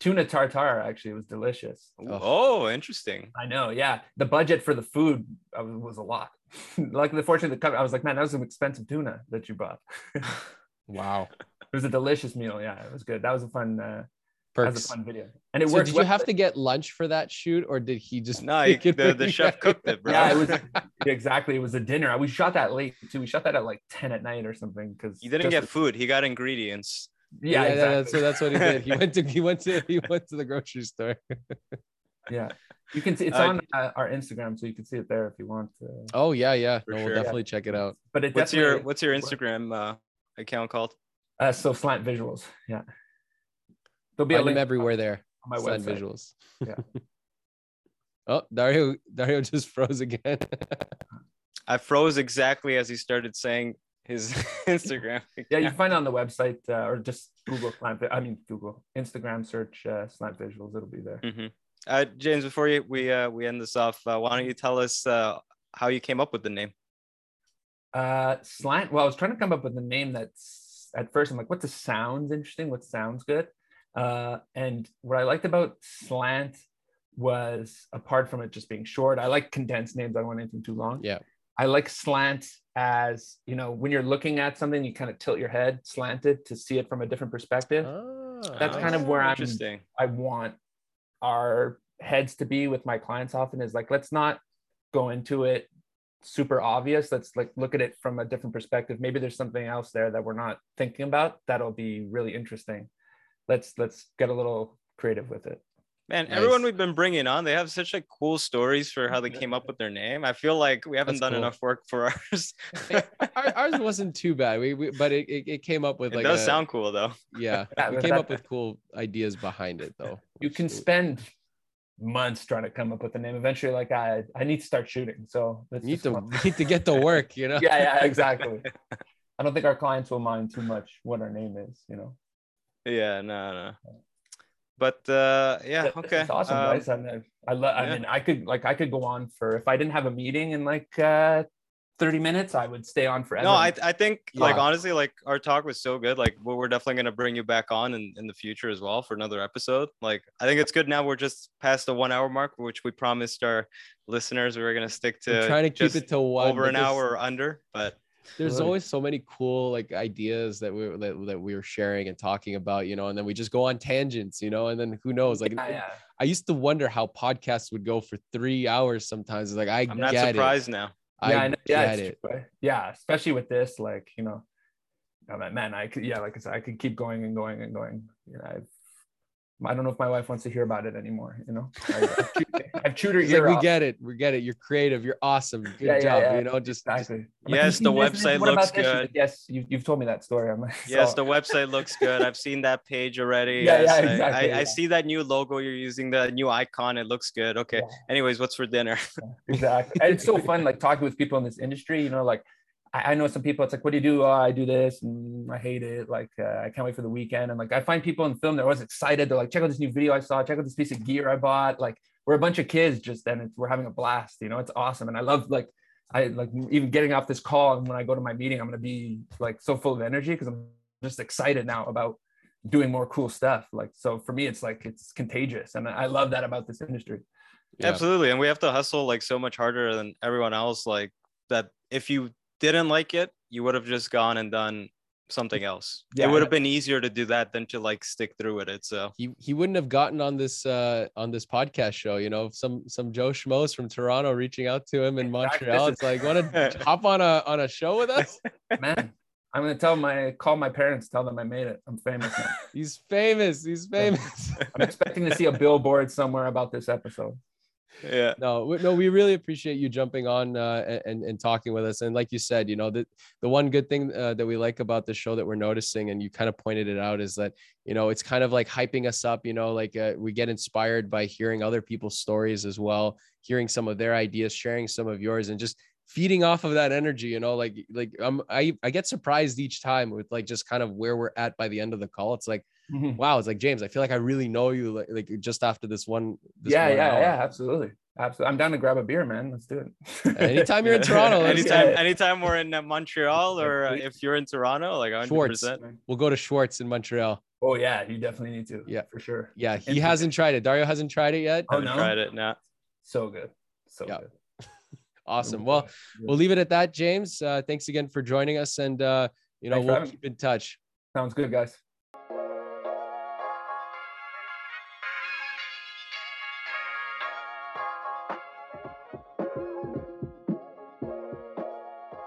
tuna tartare. Actually, it was delicious. Oh, interesting. I know. Yeah, the budget for the food was a lot. (laughs) like the fortune that I was like, man, that was some expensive tuna that you bought. (laughs) Wow. It was a delicious meal. Yeah, it was good. That was a fun. Uh, that was a fun video, and it so worked. did you have to get lunch for that shoot or did he just No, he- the, the chef cooked it, bro. Yeah, it was (laughs) exactly. It was a dinner. We shot that late too. We shot that at like ten at night or something. Because He didn't get food. He got ingredients. Yeah, yeah, exactly. that's, so that's what he did he (laughs) went to he went to he went to the grocery store (laughs) yeah. You can see it's Uh, on uh, our Instagram, so you can see it there if you want. To. oh yeah yeah no sure. we'll definitely check it out But it What's your What's your Instagram uh, account called? Uh, so slant visuals. Yeah. There'll be a find link them everywhere there on my Send website. visuals Yeah. (laughs) oh dario dario just froze again I froze exactly as he started saying his (laughs) Instagram. (laughs) Yeah, you can find it on the website uh, or just Google slant. I mean Google Instagram search uh, slant visuals. It'll be there. Mhm. Uh, James, before you, we uh, we end this off, uh, why don't you tell us uh, how you came up with the name? Uh, slant. Well, I was trying to come up with a name that's at first I'm like, what the sounds interesting? What sounds good? Uh, and what I liked about slant was apart from it just being short, I like condensed names. I don't want anything too long. Yeah. I like slant as you know when you're looking at something, you kind of tilt your head slanted to see it from a different perspective. Ah, That's kind of where I'm- interesting. I want our heads to be with my clients often is like, let's not go into it super obvious. Let's like look at it from a different perspective. Maybe there's something else there that we're not thinking about that'll be really interesting. Let's let's get a little creative with it. Man, Nice. everyone we've been bringing on, they have such like cool stories for how they came up (laughs) with their name. I feel like we haven't That's done cool. enough work for ours. Our- ours wasn't too bad we, we but it, it, it came up with it like does a- sound cool though. yeah Yeah, (laughs) we came up with cool ideas behind it though You can spend months trying to come up with a name. Eventually, like I I need to start shooting. So let's need to come- (laughs) need to get to work you know yeah, yeah, exactly. I don't think our clients will mind too much what our name is, you know. Yeah, no, no. But uh, yeah, That- okay. It's awesome, Um, guys. I mean, I love. I yeah. mean, I could like I could go on for if I didn't have a meeting in like uh, thirty minutes, I would stay on forever. no, I, I think like honestly, like our talk was so good. Like we're we're definitely gonna bring you back on in, in the future as well for another episode. Like I think it's good now we're just past the one hour mark, which we promised our listeners we were gonna stick We're to trying to keep it to one over an there's- hour or under. But there's Absolutely. always so many cool like ideas that we that, that we were sharing and talking about you know and then we just go on tangents you know and then who knows like yeah, yeah. i used to wonder how podcasts would go for three hours sometimes it's like i I'm not get surprised now. i, yeah, I know. yeah, get it true, yeah, especially with this, like you know, oh, man, man, I could, yeah, like I said, I could keep going and going and going. You know, I've, I don't know if my wife wants to hear about it anymore. You know, (laughs) I, I've, chewed, her ear like we get it we get it you're creative you're awesome good Yeah, yeah, job yeah. you know just, just Exactly. I'm Yes, "You the seen this? website looks good. like, yes, you, you've told me that story. I'm like, (laughs) Yes, so- the website looks good. I've seen that page already. Yeah, yes, yeah, I- exactly, I, I yeah. see that new logo you're using, the new icon. It looks good. Okay. Yeah. Anyways, what's for dinner? exactly. And it's so fun, like talking with people in this industry. You know, like I, I know some people. It's like, what do you do? Oh, I do this, and I hate it. Like, uh, I can't wait for the weekend. And like, I find people in film. They're always excited. They're like, check out this new video I saw. Check out this piece of gear I bought. Like, we're a bunch of kids, just and it's, we're having a blast. You know, it's awesome. And I love like. I like even getting off this call and when I go to my meeting, I'm gonna be like so full of energy because I'm just excited now about doing more cool stuff. Like so for me, it's like it's contagious, and I love that about this industry. Yeah. Absolutely. And we have to hustle like so much harder than everyone else. Like that if you didn't like it, you would have just gone and done something else. Yeah, it would have been easier to do that than to like stick through with it. So he he wouldn't have gotten on this uh on this podcast show you know some some joe schmoes from toronto reaching out to him in montreal it's like want to (laughs) hop on a on a show with us (laughs) man. I'm gonna tell my call my parents, tell them I made it. I'm famous now. (laughs) he's famous he's famous I'm expecting to see a billboard somewhere about this episode. Yeah. no we- no we really appreciate you jumping on uh and and talking with us and like you said you know the the one good thing uh, that we like about the show that we're noticing and you kind of pointed it out is that you know it's kind of like hyping us up you know like uh, we get inspired by hearing other people's stories as well hearing some of their ideas sharing some of yours and just feeding off of that energy you know like like um, i i get surprised each time with like just kind of where we're at by the end of the call it's like wow it's like james i feel like i really know you like, like just after this one this yeah, one yeah, hour. yeah, absolutely. Absolutely. I'm down to grab a beer, man. Let's do it. (laughs) Anytime you're in Toronto, anytime, anytime we're in uh, Montreal (laughs) or uh, if you're in Toronto, like 100%. Schwartz. we'll go to schwartz in montreal Oh yeah, you definitely need to. Yeah. for sure. yeah he Interesting. hasn't tried it dario hasn't tried it yet Oh, no? tried it now. So good. So Yeah. good. (laughs) awesome well we'll leave it at that james uh thanks again for joining us and uh you know Thanks we'll keep in touch sounds good, guys.